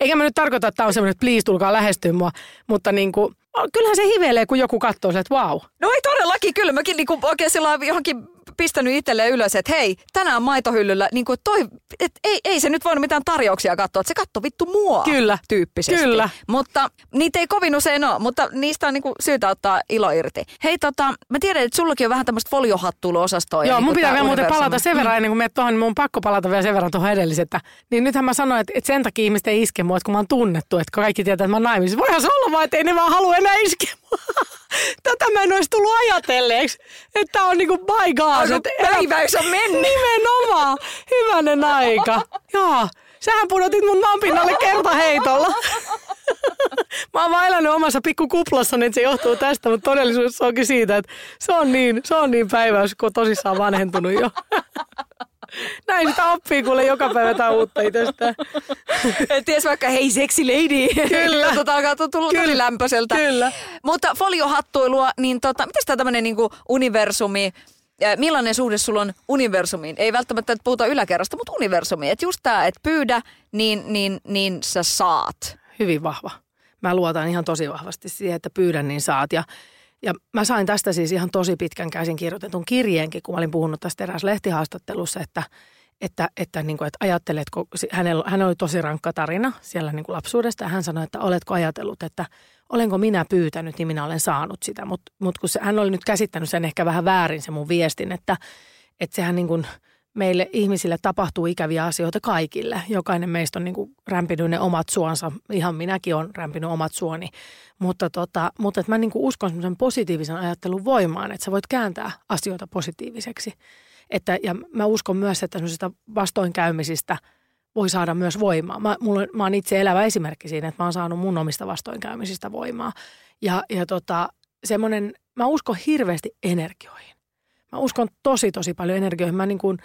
Eikä mä nyt tarkoita, että tämä on semmoinen, että please tulkaa lähestyä mua, mutta niin kuin, kyllähän se hivelee, kun joku katsoo että wow. No ei todellakin, kyllä mäkin niin kuin oikein johonkin pistänyt itselleen ylös, että hei, tänään maitohyllyllä, niin kuin toi, et, ei, ei se nyt voinut mitään tarjouksia katsoa, että se katto vittu mua Kyllä. tyyppisesti. Kyllä. Mutta niitä ei kovin usein ole, mutta niistä on niin kuin syytä ottaa ilo irti. Hei tota, mä tiedän, että sullakin on vähän tämmöistä foliohattuiluosastoa. Joo, niin mun pitää vielä muuten palata sen verran, mm. ennen kuin menet tuohon, niin mun on pakko palata vielä sen verran tuohon edelliseen. Että, niin nythän mä sanoin, että, että sen takia ihmiset ei iske mua, että kun mä oon tunnettu, että kaikki tietää, että mä oon naimisissa. Voihan se olla vaan, että ei ne vaan halua enää iskeä. Tätä mä en olisi tullut ajatelleeksi, että on niinku by God. Että päiväys on mennyt. Nimenomaan. Hyvänen aika. Joo. Sähän pudotit mun maanpinnalle kerta heitolla. Mä oon vaan elänyt omassa pikkukuplassa, niin se johtuu tästä, mutta todellisuus onkin siitä, että se on niin, se on niin päiväys, kun tosissaan vanhentunut jo. Näin sitä oppii kuule joka päivä jotain uutta itsestään. Ties vaikka hei sexy lady. Kyllä. tota alkaa tulla tosi lämpöiseltä. Kyllä. Mutta foliohattuilua, niin tota, miten tämä tämmöinen niinku universumi, millainen suhde sulla on universumiin? Ei välttämättä että puhuta yläkerrasta, mutta universumiin. Että just tämä, että pyydä, niin, niin, niin sä saat. Hyvin vahva. Mä luotan ihan tosi vahvasti siihen, että pyydän, niin saat. Ja ja mä sain tästä siis ihan tosi pitkän käsin kirjoitetun kirjeenkin, kun mä olin puhunut tästä eräs lehtihaastattelussa, että, että, että, niin kuin, että ajattelet, kun hänellä, hän oli tosi rankka tarina siellä niin kuin lapsuudesta ja hän sanoi, että oletko ajatellut, että olenko minä pyytänyt, niin minä olen saanut sitä. Mutta mut kun se, hän oli nyt käsittänyt sen ehkä vähän väärin se mun viestin, että, että sehän niin kuin, meille ihmisille tapahtuu ikäviä asioita kaikille. Jokainen meistä on niin kuin rämpinyt ne omat suonsa. Ihan minäkin olen rämpinyt omat suoni. Mutta, tota, mutta että mä niin kuin uskon semmoisen positiivisen ajattelun voimaan, että sä voit kääntää asioita positiiviseksi. Että, ja mä uskon myös, että semmoisista vastoinkäymisistä voi saada myös voimaa. Mä, mulla, mä oon itse elävä esimerkki siinä, että mä oon saanut mun omista vastoinkäymisistä voimaa. Ja, ja tota, semmoinen, mä uskon hirveästi energioihin. Mä uskon tosi, tosi paljon energioihin. Mä niin kuin,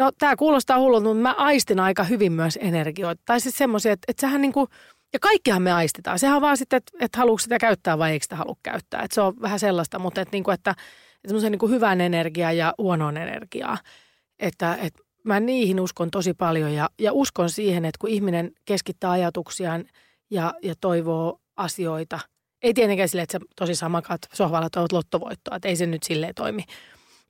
no tämä kuulostaa hullulta, mutta mä aistin aika hyvin myös energioita. Tai siis semmoisia, että, että sähän niin kuin, ja kaikkihan me aistetaan. Sehän on vaan sitten, että, että haluatko sitä käyttää vai eikö sitä halua käyttää. Että se on vähän sellaista, mutta että, niin kuin, että, että semmoisen niin hyvän energiaa ja huonoon energiaa. Että, että mä niihin uskon tosi paljon ja, ja uskon siihen, että kun ihminen keskittää ajatuksiaan ja, ja toivoo asioita – ei tietenkään sille, että sä tosissaan makaat sohvalla toivot lottovoittoa, että ei se nyt silleen toimi.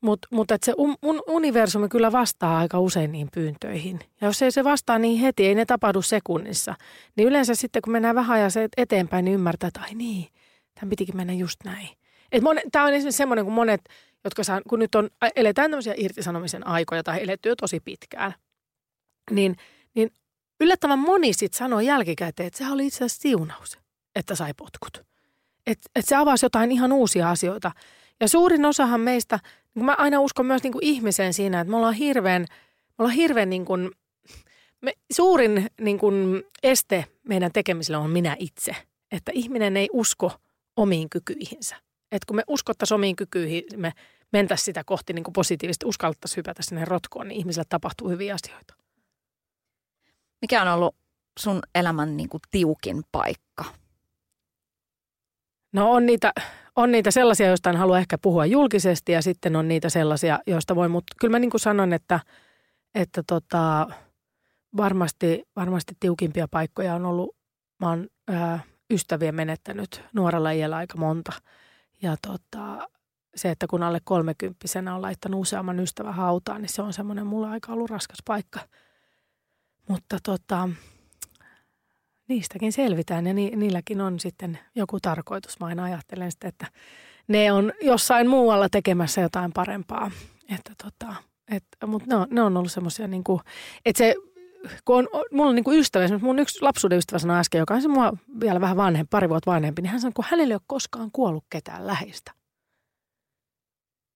Mut, mutta että se un, un, universumi kyllä vastaa aika usein niihin pyyntöihin. Ja jos ei se vastaa niin heti, ei ne tapahdu sekunnissa. Niin yleensä sitten, kun mennään vähän ajan eteenpäin, niin ymmärtää, että ai niin, tämän pitikin mennä just näin. Tämä on esimerkiksi semmoinen, kun monet, jotka saa, kun nyt on, eletään tämmöisiä irtisanomisen aikoja tai eletty jo tosi pitkään, niin, niin yllättävän moni sitten sanoo jälkikäteen, että se oli itse asiassa siunaus, että sai potkut että et se avasi jotain ihan uusia asioita. Ja suurin osahan meistä, mä aina uskon myös niin kuin ihmiseen siinä, että me ollaan hirveän, me ollaan hirveän niin kuin, me, suurin niin kuin este meidän tekemiselle on minä itse. Että ihminen ei usko omiin kykyihinsä. Että kun me uskottaisiin omiin kykyihin, me mentäisiin sitä kohti niin kuin positiivisesti, uskaltaisiin hypätä sinne rotkoon, niin ihmisille tapahtuu hyviä asioita. Mikä on ollut sun elämän niin kuin tiukin paikka? No on niitä, on niitä sellaisia, joista en halua ehkä puhua julkisesti ja sitten on niitä sellaisia, joista voi, mutta kyllä mä niin kuin sanon, että, että tota, varmasti, varmasti tiukimpia paikkoja on ollut, mä oon ää, ystäviä menettänyt nuorella iällä aika monta. Ja tota, se, että kun alle kolmekymppisenä on laittanut useamman ystävän hautaan, niin se on semmoinen mulle aika ollut raskas paikka. Mutta tota, niistäkin selvitään ja ni, niilläkin on sitten joku tarkoitus. Mä aina ajattelen sitten, että ne on jossain muualla tekemässä jotain parempaa. Että tota, et, mutta ne on, ne on ollut semmoisia, niin kuin, että se, kun on, mulla on niin kuin ystävä, esimerkiksi mun yksi lapsuuden ystävä sanoi äsken, joka on se mua vielä vähän vanhempi, pari vuotta vanhempi, niin hän sanoi, kun hänelle ei ole koskaan kuollut ketään läheistä.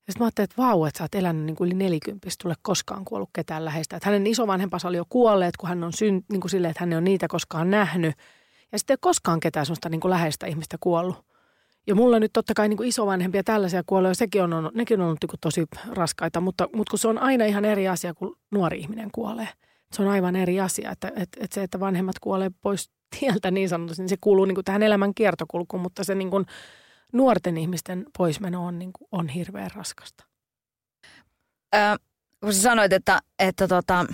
Sitten mä ajattelin, että vau, että sä oot elänyt niin kuin yli nelikymppistä, tule koskaan kuollut ketään läheistä. Että hänen isovanhempansa oli jo kuolleet, kun hän on syn, niin kuin silleen, että hän ei ole niitä koskaan nähnyt. Ja sitten ei koskaan ketään sellaista niin kuin läheistä ihmistä kuollut. Ja mulla nyt totta kai niin kuin isovanhempia tällaisia kuolleja, sekin on, on, nekin on ollut niin kuin tosi raskaita, mutta, mutta kun se on aina ihan eri asia, kun nuori ihminen kuolee. Se on aivan eri asia, että, että, että se, että vanhemmat kuolee pois tieltä niin sanotusti, niin se kuuluu niin kuin tähän elämän kiertokulkuun, mutta se niin kuin – nuorten ihmisten poismeno on, niin kuin, on hirveän raskasta. Öö, kun sä sanoit, että, että tota,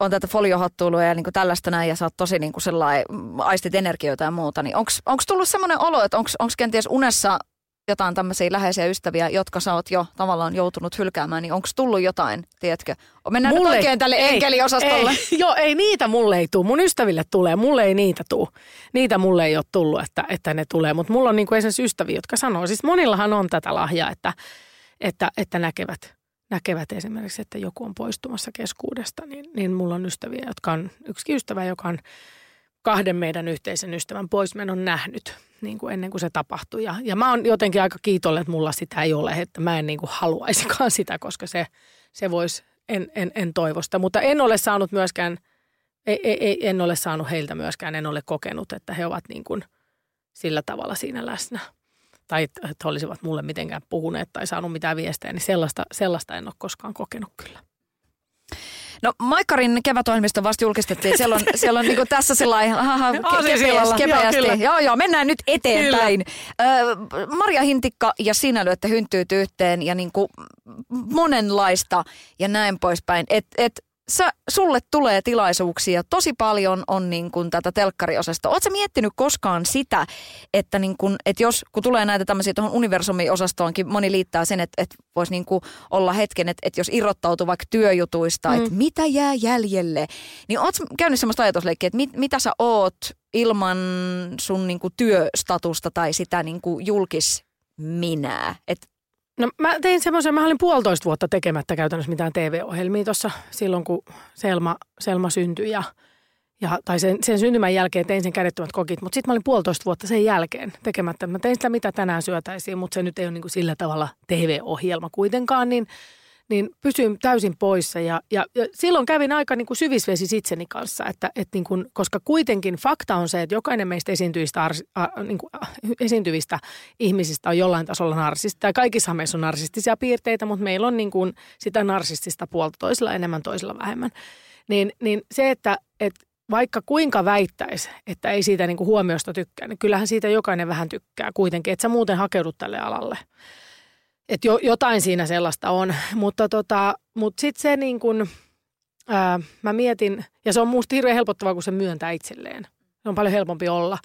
on tätä foliohottuilua ja niin kuin tällaista näin ja sä oot tosi niin kuin aistit energioita ja muuta, niin onko tullut semmoinen olo, että onko kenties unessa jotain tämmöisiä läheisiä ystäviä, jotka sä oot jo tavallaan joutunut hylkäämään, niin onko tullut jotain, tiedätkö? Mennään mulle, nyt oikein tälle ei, enkeliosastolle. Ei, joo, ei niitä mulle ei tule. Mun ystäville tulee, mulle ei niitä tule. Niitä mulle ei ole tullut, että, että ne tulee. Mutta mulla on niinku esimerkiksi ystäviä, jotka sanoo, siis monillahan on tätä lahjaa, että, että, että näkevät, näkevät esimerkiksi, että joku on poistumassa keskuudesta, niin, niin mulla on ystäviä, jotka on, yksi ystävä, joka on kahden meidän yhteisen ystävän poismenon nähnyt niin kuin ennen kuin se tapahtui. Ja, ja mä oon jotenkin aika kiitollinen, että mulla sitä ei ole, että mä en niin kuin haluaisikaan sitä, koska se, se voisi, en, en, en toivosta. Mutta en ole saanut myöskään, ei, ei, en ole saanut heiltä myöskään, en ole kokenut, että he ovat niin kuin sillä tavalla siinä läsnä. Tai että he olisivat mulle mitenkään puhuneet tai saanut mitään viestejä, niin sellaista, sellaista en ole koskaan kokenut kyllä. No Maikkarin kevätohjelmisto vasta julkistettiin. Siellä on, siellä on niinku tässä sellainen kepeästi. kepeästi. Joo, joo, joo, mennään nyt eteenpäin. Ö, Maria Hintikka ja sinä lyötte hynttyyt yhteen ja niinku monenlaista ja näin poispäin. Et, et sä, sulle tulee tilaisuuksia, tosi paljon on niin kuin tätä telkkariosasta. Oletko miettinyt koskaan sitä, että, niin kuin, että jos kun tulee näitä tämmöisiä tuohon universumi-osastoonkin, moni liittää sen, että, että voisi niin kuin olla hetken, että, että jos irrottautuu vaikka työjutuista, mm. että mitä jää jäljelle, niin ootko käynyt semmoista ajatusleikkiä, että mit, mitä sä oot ilman sun niin kuin työstatusta tai sitä niin kuin julkis minää, että No mä tein semmoisen, mä olin puolitoista vuotta tekemättä käytännössä mitään TV-ohjelmia tuossa silloin, kun Selma, Selma syntyi ja, ja tai sen, sen syntymän jälkeen tein sen kädettömät kokit, mutta sitten mä olin puolitoista vuotta sen jälkeen tekemättä. Mä tein sitä, mitä tänään syötäisiin, mutta se nyt ei ole niin kuin sillä tavalla TV-ohjelma kuitenkaan, niin – niin pysyin täysin poissa. Ja, ja, ja silloin kävin aika niin kuin itseni kanssa, että, että niin kuin, koska kuitenkin fakta on se, että jokainen meistä esiintyvistä, a, niin kuin, esiintyvistä ihmisistä on jollain tasolla narsista. Ja kaikissa meissä on narsistisia piirteitä, mutta meillä on niin kuin sitä narsistista puolta toisella enemmän, toisella vähemmän. Niin, niin se, että, että vaikka kuinka väittäisi, että ei siitä niin kuin huomiosta tykkää, niin kyllähän siitä jokainen vähän tykkää kuitenkin, että sä muuten hakeudut tälle alalle. Että jo, jotain siinä sellaista on, mutta tota, mut sitten se niin kuin, ää, mä mietin, ja se on musta hirveän helpottavaa, kun se myöntää itselleen. Se on paljon helpompi olla.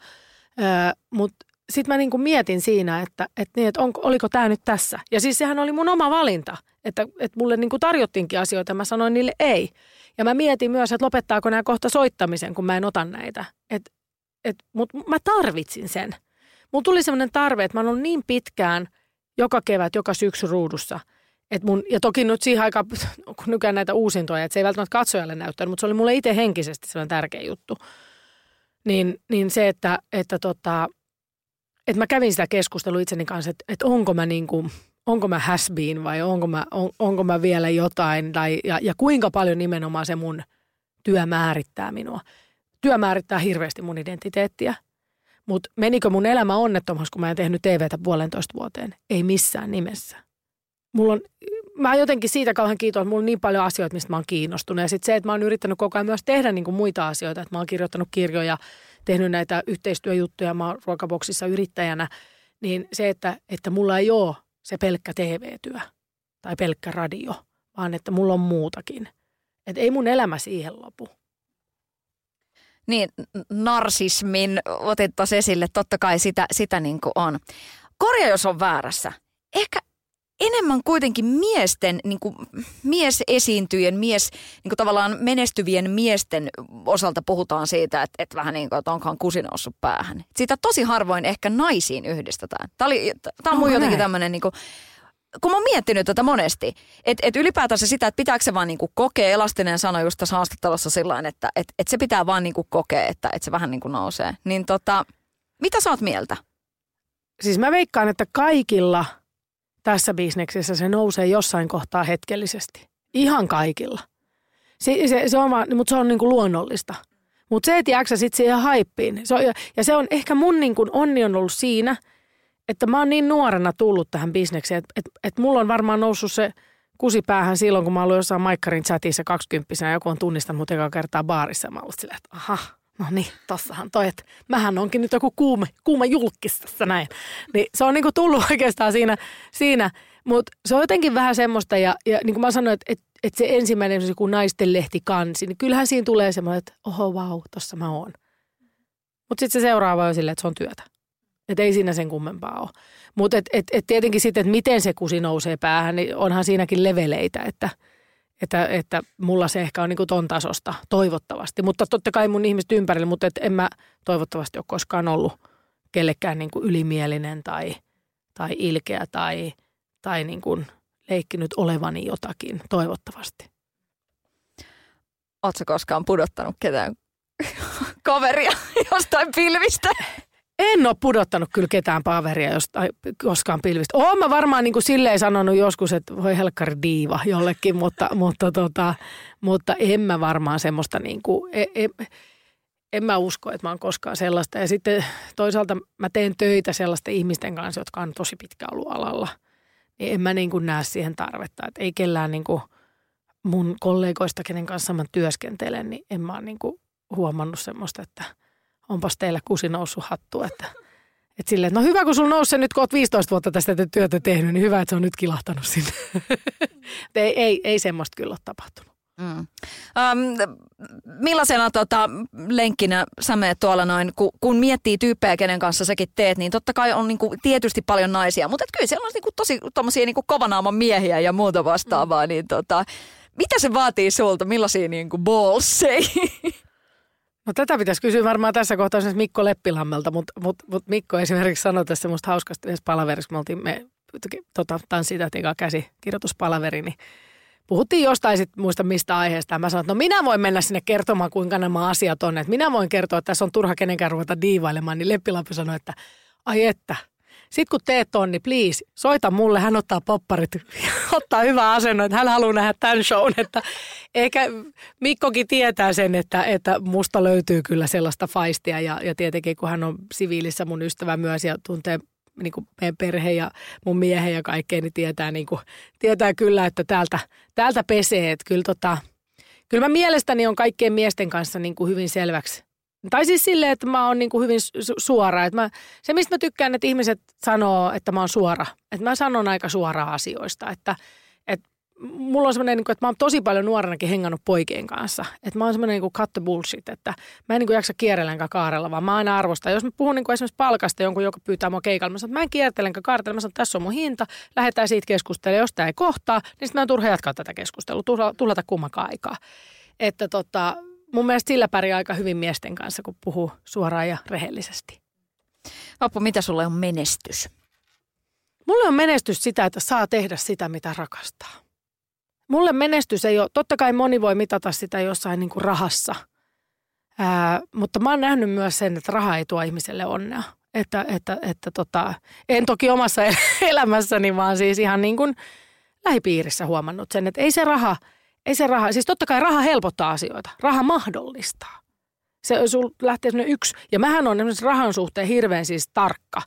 Mutta sitten mä niin kuin mietin siinä, että, että, niin, että onko, oliko tämä nyt tässä. Ja siis sehän oli mun oma valinta, että, että mulle niin kuin tarjottiinkin asioita, mä sanoin niille ei. Ja mä mietin myös, että lopettaako nämä kohta soittamisen, kun mä en ota näitä. Et, et, Mutta mä tarvitsin sen. Mulla tuli sellainen tarve, että mä oon niin pitkään – joka kevät, joka syksy ruudussa. Et mun, ja toki nyt siihen aikaan, kun nykään näitä uusintoja, että se ei välttämättä katsojalle näyttänyt, mutta se oli mulle itse henkisesti sellainen tärkeä juttu. Niin, niin se, että, että, tota, että mä kävin sitä keskustelua itseni kanssa, että, että onko mä niin kuin, onko mä has been vai onko mä, on, onko mä vielä jotain tai, ja, ja kuinka paljon nimenomaan se mun työ määrittää minua. Työ määrittää hirveästi mun identiteettiä – mutta menikö mun elämä onnettomaksi, kun mä en tehnyt TVtä puolentoista vuoteen? Ei missään nimessä. Mulla on, mä jotenkin siitä kauhean kiitos, että mulla on niin paljon asioita, mistä mä oon kiinnostunut. Ja sitten se, että mä oon yrittänyt koko ajan myös tehdä niin kuin muita asioita. Että mä oon kirjoittanut kirjoja, tehnyt näitä yhteistyöjuttuja, mä oon ruokaboksissa yrittäjänä. Niin se, että, että mulla ei ole se pelkkä TV-työ tai pelkkä radio, vaan että mulla on muutakin. Että ei mun elämä siihen lopu. Niin, narsismin tuossa esille, totta kai sitä, sitä niin kuin on. Korja, jos on väärässä. Ehkä enemmän kuitenkin miesten, niin kuin miesesiintyjen, mies, niin kuin tavallaan menestyvien miesten osalta puhutaan siitä, että, että vähän niin kuin, että onkohan kusi noussut päähän. Siitä tosi harvoin ehkä naisiin yhdistetään. Tämä, oli, tämä on mun jotenkin tämmöinen niin kuin, kun mä oon miettinyt tätä monesti, että et ylipäätänsä sitä, että pitääkö se vaan niinku kokea, Elastinen sanoi just tässä haastattelussa sillä että et, et se pitää vaan niinku kokea, että et se vähän niinku nousee. Niin tota, mitä sä oot mieltä? Siis mä veikkaan, että kaikilla tässä bisneksessä se nousee jossain kohtaa hetkellisesti. Ihan kaikilla. Se, se, se on vaan, mutta se on niinku luonnollista. Mutta se, että jääksä sitten siihen haippiin. Se on, ja se on ehkä mun niinku onni on ollut siinä – että mä oon niin nuorena tullut tähän bisnekseen, että, että, että mulla on varmaan noussut se kusi päähän silloin, kun mä oon jossain Maikkarin chatissa kaksikymppisenä ja joku on tunnistanut mut kertaa baarissa. Mä oon silleen, että aha, no niin, tossahan toi, että mähän onkin nyt joku kuume, kuume julkis tässä näin. Niin se on niinku tullut oikeastaan siinä, siinä. mutta se on jotenkin vähän semmoista ja, ja niin kuin mä sanoin, että, että, että se ensimmäinen kun naisten lehti kansi, niin kyllähän siinä tulee semmoinen, että oho vau, tossa mä oon. Mutta sitten se seuraava on silleen, että se on työtä. Että ei siinä sen kummempaa ole. Mutta et, et, et tietenkin sitten, että miten se kusi nousee päähän, niin onhan siinäkin leveleitä, että, että, että mulla se ehkä on niin kuin ton tasosta, toivottavasti. Mutta totta kai mun ihmiset ympärillä, mutta et en mä toivottavasti ole koskaan ollut kellekään niin kuin ylimielinen tai, tai ilkeä tai, tai niin kuin leikkinyt olevani jotakin, toivottavasti. Oletko koskaan pudottanut ketään kaveria jostain pilvistä? En ole pudottanut kyllä ketään paveria jostain, koskaan pilvistä. Olen mä varmaan niin kuin silleen sanonut joskus, että voi helkkari diiva jollekin, mutta, mutta, tota, mutta en mä varmaan semmoista niin kuin, en, en, en mä usko, että mä oon koskaan sellaista. Ja sitten toisaalta mä teen töitä sellaisten ihmisten kanssa, jotka on tosi pitkä ollut alalla. Niin en mä niin kuin näe siihen tarvetta. Että ei kellään niin kuin mun kollegoista, kenen kanssa mä työskentelen, niin en mä ole niin kuin huomannut semmoista, että – onpas teille kusi noussut hattu, että et silleen, no hyvä kun sulla nousi nyt, kun oot 15 vuotta tästä työtä tehnyt, niin hyvä, että se on nyt kilahtanut sinne. ei, ei, ei semmoista kyllä ole tapahtunut. Mm. Um, millaisena tota, lenkkinä sä meet tuolla noin, kun, kun miettii tyyppejä, kenen kanssa säkin teet, niin totta kai on niinku, tietysti paljon naisia, mutta et kyllä siellä on niinku, tosi tommosia niinku, kovanaaman miehiä ja muuta vastaavaa, mm. niin tota, mitä se vaatii sulta, millaisia niinku, ballseja? No tätä pitäisi kysyä varmaan tässä kohtaa Mikko Leppilammelta, mutta, mutta, mutta Mikko esimerkiksi sanoi tässä musta hauskasti yhdessä palaverissa, me oltiin me tota, tanssitähtin käsi kirjoituspalaveri, niin puhuttiin jostain sit, muista mistä aiheesta. Mä sanoin, että no minä voin mennä sinne kertomaan, kuinka nämä asiat on. Että minä voin kertoa, että tässä on turha kenenkään ruveta diivailemaan. Niin Leppilampi sanoi, että ai että, sitten kun teet on, niin please, soita mulle, hän ottaa popparit, ottaa hyvä asenno, että hän haluaa nähdä tämän shown. Että ehkä Mikkokin tietää sen, että, että musta löytyy kyllä sellaista faistia ja, ja tietenkin kun hän on siviilissä mun ystävä myös ja tuntee niin kuin meidän perhe ja mun miehen ja kaikkeen, niin tietää, niin kuin, tietää kyllä, että täältä, täältä pesee. Että kyllä, tota, kyllä mä mielestäni on kaikkien miesten kanssa niin kuin hyvin selväksi tai siis silleen, että mä oon niin kuin hyvin su- suora. Että mä, se, mistä mä tykkään, että ihmiset sanoo, että mä oon suora. Että mä sanon aika suoraa asioista. Että, että mulla on semmoinen, niin että mä oon tosi paljon nuorenakin hengannut poikien kanssa. Että mä oon semmoinen niin cut the bullshit, että mä en niin kuin jaksa kierrellä enkä kaarella, vaan mä aina arvostan. Jos mä puhun niin kuin esimerkiksi palkasta jonkun, joka pyytää mua keikalla, mä sanon, että mä en kiertele enkä kaartele. Mä sanon, että tässä on mun hinta, lähdetään siitä keskustelemaan. Jos tämä ei kohtaa, niin sitten mä en turha jatkaa tätä keskustelua, tuhlata kummakaan aikaa. Että tota, mun mielestä sillä pärjää aika hyvin miesten kanssa, kun puhuu suoraan ja rehellisesti. Vappu, mitä sulle on menestys? Mulle on menestys sitä, että saa tehdä sitä, mitä rakastaa. Mulle menestys ei ole, totta kai moni voi mitata sitä jossain niin kuin rahassa, Ää, mutta mä oon nähnyt myös sen, että raha ei tuo ihmiselle onnea. Että, että, että tota, en toki omassa elämässäni, vaan siis ihan niin kuin lähipiirissä huomannut sen, että ei se raha – ei se raha, siis totta kai raha helpottaa asioita. Raha mahdollistaa. Se sul lähtee semmoinen yksi, ja mähän on esimerkiksi rahan suhteen hirveän siis tarkka.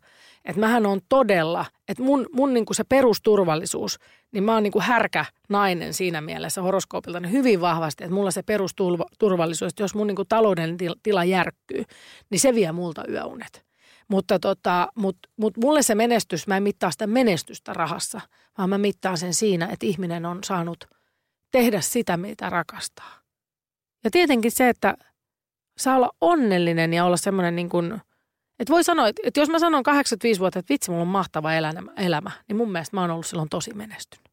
Että mähän on todella, että mun, mun niinku se perusturvallisuus, niin mä oon niinku härkä nainen siinä mielessä horoskoopilta niin hyvin vahvasti, että mulla se perusturvallisuus, että jos mun niinku talouden tila järkkyy, niin se vie multa yöunet. Mutta tota, mut, mut mulle se menestys, mä en mittaa sitä menestystä rahassa, vaan mä mittaan sen siinä, että ihminen on saanut – tehdä sitä, mitä rakastaa. Ja tietenkin se, että saa olla onnellinen ja olla semmoinen niin kuin, että voi sanoa, että jos mä sanon 85 vuotta, että vitsi, mulla on mahtava elämä, elämä, niin mun mielestä mä oon ollut silloin tosi menestynyt.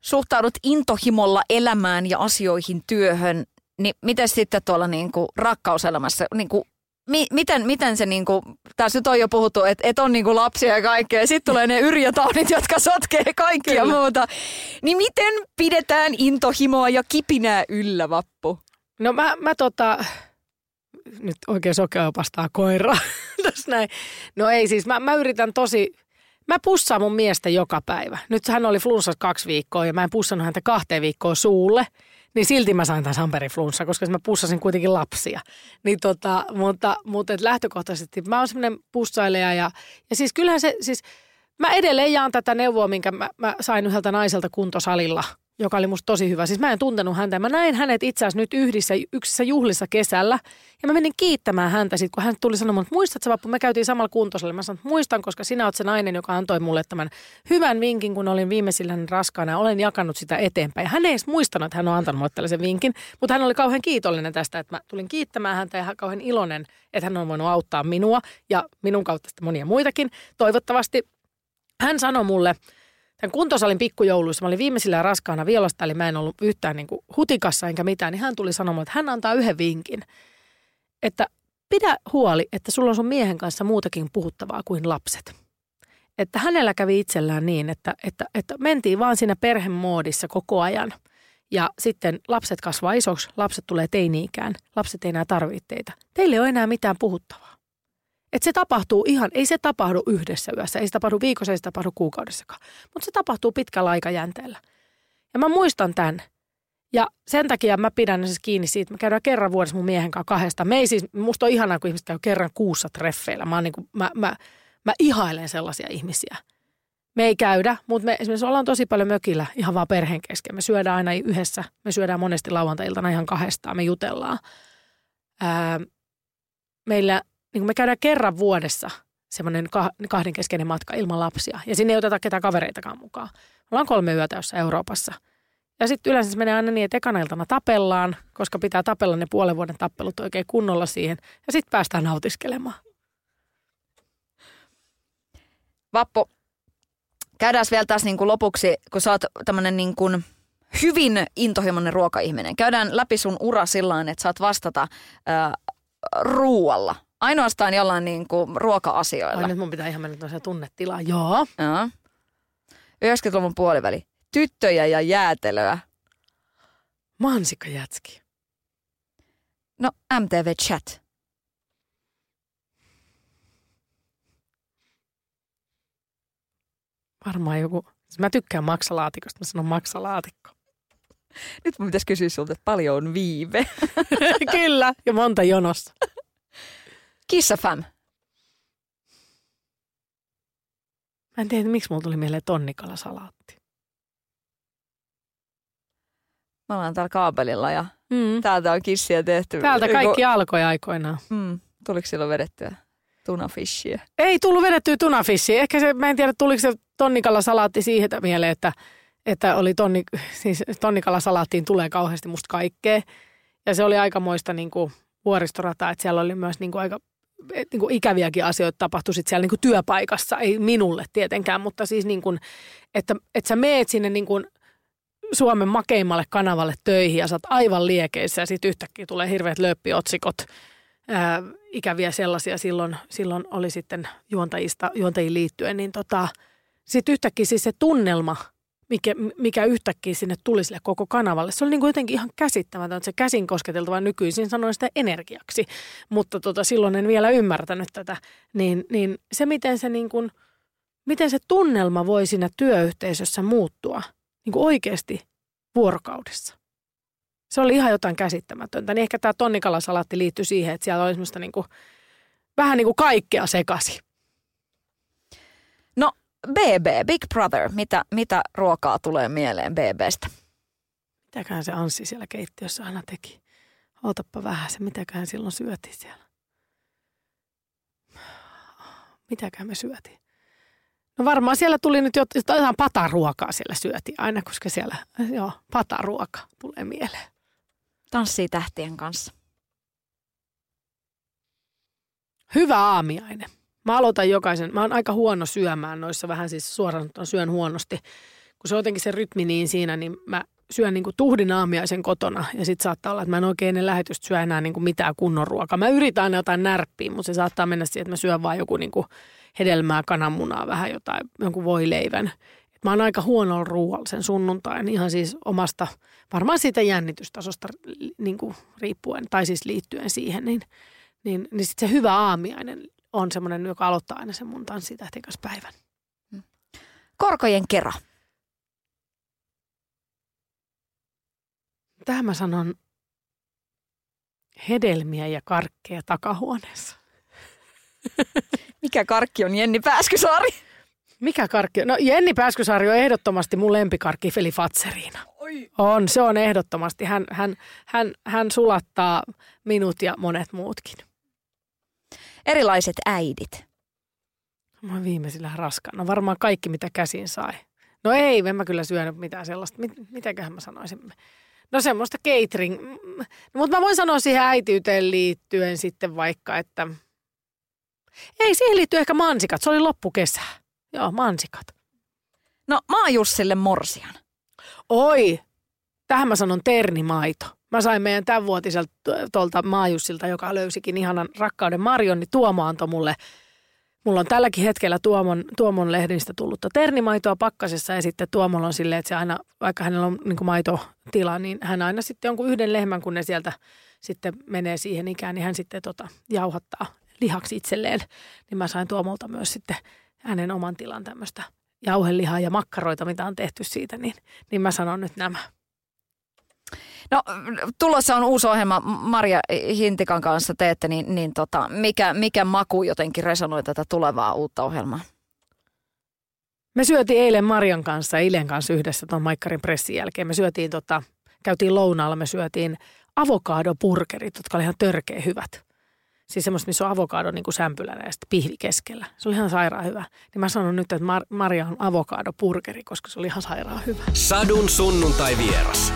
Suhtaudut intohimolla elämään ja asioihin, työhön, niin miten sitten tuolla niin kuin rakkauselämässä, niin kuin mi, miten, miten se niinku, tässä nyt on jo puhuttu, että et on niinku lapsia ja kaikkea, sitten tulee ne yrjötaunit, jotka sotkee kaikkia Kyllä. muuta. Niin miten pidetään intohimoa ja kipinää yllä, Vappu? No mä, mä tota, nyt oikein sokeopastaa koira tässä näin. No ei siis, mä, mä yritän tosi, mä pussaan mun miestä joka päivä. Nyt hän oli flunssassa kaksi viikkoa ja mä en pussannut häntä kahteen viikkoon suulle – niin silti mä sain tämän Samperin flunssa, koska mä pussasin kuitenkin lapsia. Niin tota, mutta, mutta lähtökohtaisesti mä oon semmoinen pussailija ja, ja siis kyllähän se, siis mä edelleen jaan tätä neuvoa, minkä mä, mä sain yhdeltä naiselta kuntosalilla – joka oli musta tosi hyvä. Siis mä en tuntenut häntä. Mä näin hänet itse asiassa nyt yhdessä, yksissä juhlissa kesällä. Ja mä menin kiittämään häntä sitten, kun hän tuli sanomaan, että muistatko Vappu, me käytiin samalla kuntosalilla. Mä sanoin, että muistan, koska sinä olet se nainen, joka antoi mulle tämän hyvän vinkin, kun olin viimeisillä raskaana. Olen jakanut sitä eteenpäin. Hän ei edes muistanut, että hän on antanut mulle tällaisen vinkin. Mutta hän oli kauhean kiitollinen tästä, että mä tulin kiittämään häntä ja hän kauhean iloinen, että hän on voinut auttaa minua ja minun kautta monia muitakin. Toivottavasti hän sanoi mulle, tämän kuntosalin pikkujouluissa, mä olin viimeisillä raskaana violasta, eli mä en ollut yhtään niin kuin hutikassa enkä mitään, niin hän tuli sanomaan, että hän antaa yhden vinkin, että pidä huoli, että sulla on sun miehen kanssa muutakin puhuttavaa kuin lapset. Että hänellä kävi itsellään niin, että, että, että mentiin vaan siinä perhemoodissa koko ajan. Ja sitten lapset kasvaa isoksi, lapset tulee teini-ikään, lapset ei enää tarvitse teitä. Teille ei ole enää mitään puhuttavaa. Että se tapahtuu ihan, ei se tapahdu yhdessä yössä, ei se tapahdu viikossa, ei se tapahdu kuukaudessakaan. Mutta se tapahtuu pitkällä aikajänteellä. Ja mä muistan tämän. Ja sen takia mä pidän siis kiinni siitä, mä käydään kerran vuodessa mun miehen kanssa kahdesta. Me ei siis, musta on ihanaa, kun ihmiset käy kerran kuussa treffeillä. Mä, niin kuin, mä, mä, mä ihailen sellaisia ihmisiä. Me ei käydä, mutta me esimerkiksi ollaan tosi paljon mökillä ihan vaan perheen kesken. Me syödään aina yhdessä. Me syödään monesti lauantai-iltana ihan kahdestaan. Me jutellaan. Ää, meillä niin me käydään kerran vuodessa semmoinen kahden keskeinen matka ilman lapsia. Ja sinne ei oteta ketään kavereitakaan mukaan. Ollaan kolme yötä jossain Euroopassa. Ja sitten yleensä se menee aina niin, että ekana iltana tapellaan, koska pitää tapella ne puolen vuoden tappelut oikein kunnolla siihen. Ja sitten päästään nautiskelemaan. Vappo, käydään vielä taas niin kuin lopuksi, kun sä oot tämmöinen niin kuin hyvin intohimoinen ruokaihminen. Käydään läpi sun ura sillä että saat vastata äh, ruualla Ainoastaan jollain niin kuin ruoka-asioilla. Ai nyt mun pitää ihan mennä tuollaiseen tunnetilaan. Joo. Joo. 90-luvun puoliväli. Tyttöjä ja jäätelöä. Mansikkajätski. No, MTV Chat. Varmaan joku, siis mä tykkään maksalaatikosta, mä sanon maksalaatikko. Nyt mun pitäisi kysyä sulta, että paljon on viive. Kyllä, ja monta jonossa. Kissa fam. Mä en tiedä, miksi mulla tuli mieleen tonnikalasalaatti. Me ollaan täällä kaapelilla ja Mm. täältä on kissiä tehty. Täältä kaikki alkoi aikoinaan. Mm. Tuliko silloin vedettyä tunafishia? Ei tullut vedettyä tunafissi. Ehkä se, mä en tiedä, tuliko se tonnikalasalaatti siihen mieleen, että, että oli tonni, siis tonnikalasalaattiin tulee kauheasti musta kaikkea. Ja se oli aikamoista niin kuin vuoristorataa, että siellä oli myös niin kuin aika niin kuin ikäviäkin asioita tapahtui sit siellä niin kuin työpaikassa. Ei minulle tietenkään, mutta siis niin kuin, että, että sä meet sinne niin kuin Suomen makeimmalle kanavalle töihin ja sä oot aivan liekeissä ja sitten yhtäkkiä tulee hirveät löppiotsikot ää, ikäviä sellaisia silloin, silloin oli sitten juontajista, juontajiin liittyen, niin tota, sitten yhtäkkiä siis se tunnelma, mikä, mikä yhtäkkiä sinne tuli sille koko kanavalle, se oli niin kuin jotenkin ihan käsittämätöntä, että se käsin kosketeltava nykyisin sanoin sitä energiaksi, mutta tota, silloin en vielä ymmärtänyt tätä, niin, niin se miten se, niin kuin, miten se tunnelma voi siinä työyhteisössä muuttua niin kuin oikeasti vuorokaudessa. Se oli ihan jotain käsittämätöntä. Niin ehkä tämä tonnikalasalaatti liittyi siihen, että siellä oli semmoista niinku, vähän niin kuin kaikkea sekasi. BB, Big Brother. Mitä, mitä ruokaa tulee mieleen BBstä? Mitäköhän se Anssi siellä keittiössä aina teki? Ootappa vähän se, mitäköhän silloin syötiin siellä. Mitäköhän me syötiin? No varmaan siellä tuli nyt jotain pataruokaa siellä syötiin aina, koska siellä, joo, pataruoka tulee mieleen. Tanssii tähtien kanssa. Hyvä aamiainen. Mä aloitan jokaisen, mä oon aika huono syömään noissa, vähän siis suoraan syön huonosti. Kun se on jotenkin se rytmi niin siinä, niin mä syön niin kuin tuhdin aamiaisen kotona ja sitten saattaa olla, että mä en oikein ennen lähetystä syö enää niin kuin mitään kunnon ruokaa. Mä yritän aina jotain närppiä, mutta se saattaa mennä siihen, että mä syön vaan joku niin kuin hedelmää, kananmunaa, vähän jotain, jonkun voileivän. Mä oon aika huonolla ruoalla sen sunnuntain, ihan siis omasta, varmaan siitä jännitystasosta niin kuin riippuen, tai siis liittyen siihen, niin, niin, niin sitten se hyvä aamiainen on semmoinen, joka aloittaa aina sen mun tanssitähtien kanssa päivän. Korkojen kera. Tähän mä sanon hedelmiä ja karkkeja takahuoneessa. Mikä karkki on Jenni Pääskysaari? Mikä karkki? No Jenni Pääskysaari on ehdottomasti mun lempikarkki Feli Fatseriina. Oi. On, se on ehdottomasti. Hän, hän, hän, hän sulattaa minut ja monet muutkin. Erilaiset äidit. Mä oon viimeisillä raskaana. No varmaan kaikki, mitä käsin sai. No ei, en mä kyllä syönyt mitään sellaista. Mit, mitäköhän mä sanoisin? No semmoista catering. No, mutta mä voin sanoa siihen äitiyteen liittyen sitten vaikka, että... Ei, siihen liittyy ehkä mansikat. Se oli loppukesää. Joo, mansikat. No, Maajussille morsian. Oi, tähän mä sanon ternimaito. Mä sain meidän tämänvuotiselta tuolta Maajussilta, joka löysikin ihanan rakkauden Marion, niin Tuomo antoi mulle. Mulla on tälläkin hetkellä Tuomon, Tuomon lehdistä tullutta ternimaitoa pakkasessa ja sitten Tuomolla on silleen, että se aina, vaikka hänellä on niin maitotila, niin hän aina sitten jonkun yhden lehmän, kun ne sieltä sitten menee siihen ikään, niin hän sitten tota, jauhattaa lihaksi itselleen. Niin mä sain Tuomolta myös sitten hänen oman tilan tämmöistä jauhelihaa ja makkaroita, mitä on tehty siitä, niin, niin mä sanon nyt nämä. No, tulossa on uusi ohjelma Maria Hintikan kanssa teette, niin, niin tota, mikä, mikä maku jotenkin resonoi tätä tulevaa uutta ohjelmaa? Me syötiin eilen Marian kanssa ja Ilen kanssa yhdessä tuon Maikkarin pressin jälkeen. Me syötiin tota, käytiin lounaalla, me syötiin avokadopurkerit, jotka oli ihan törkeä hyvät. Siis semmoista, missä on avokado niin kuin sämpylänä ja sitten pihvi keskellä. Se oli ihan sairaan hyvä. Niin mä sanon nyt, että Mar- Maria on avokadopurkeri, koska se oli ihan sairaan hyvä. Sadun sunnuntai vieras.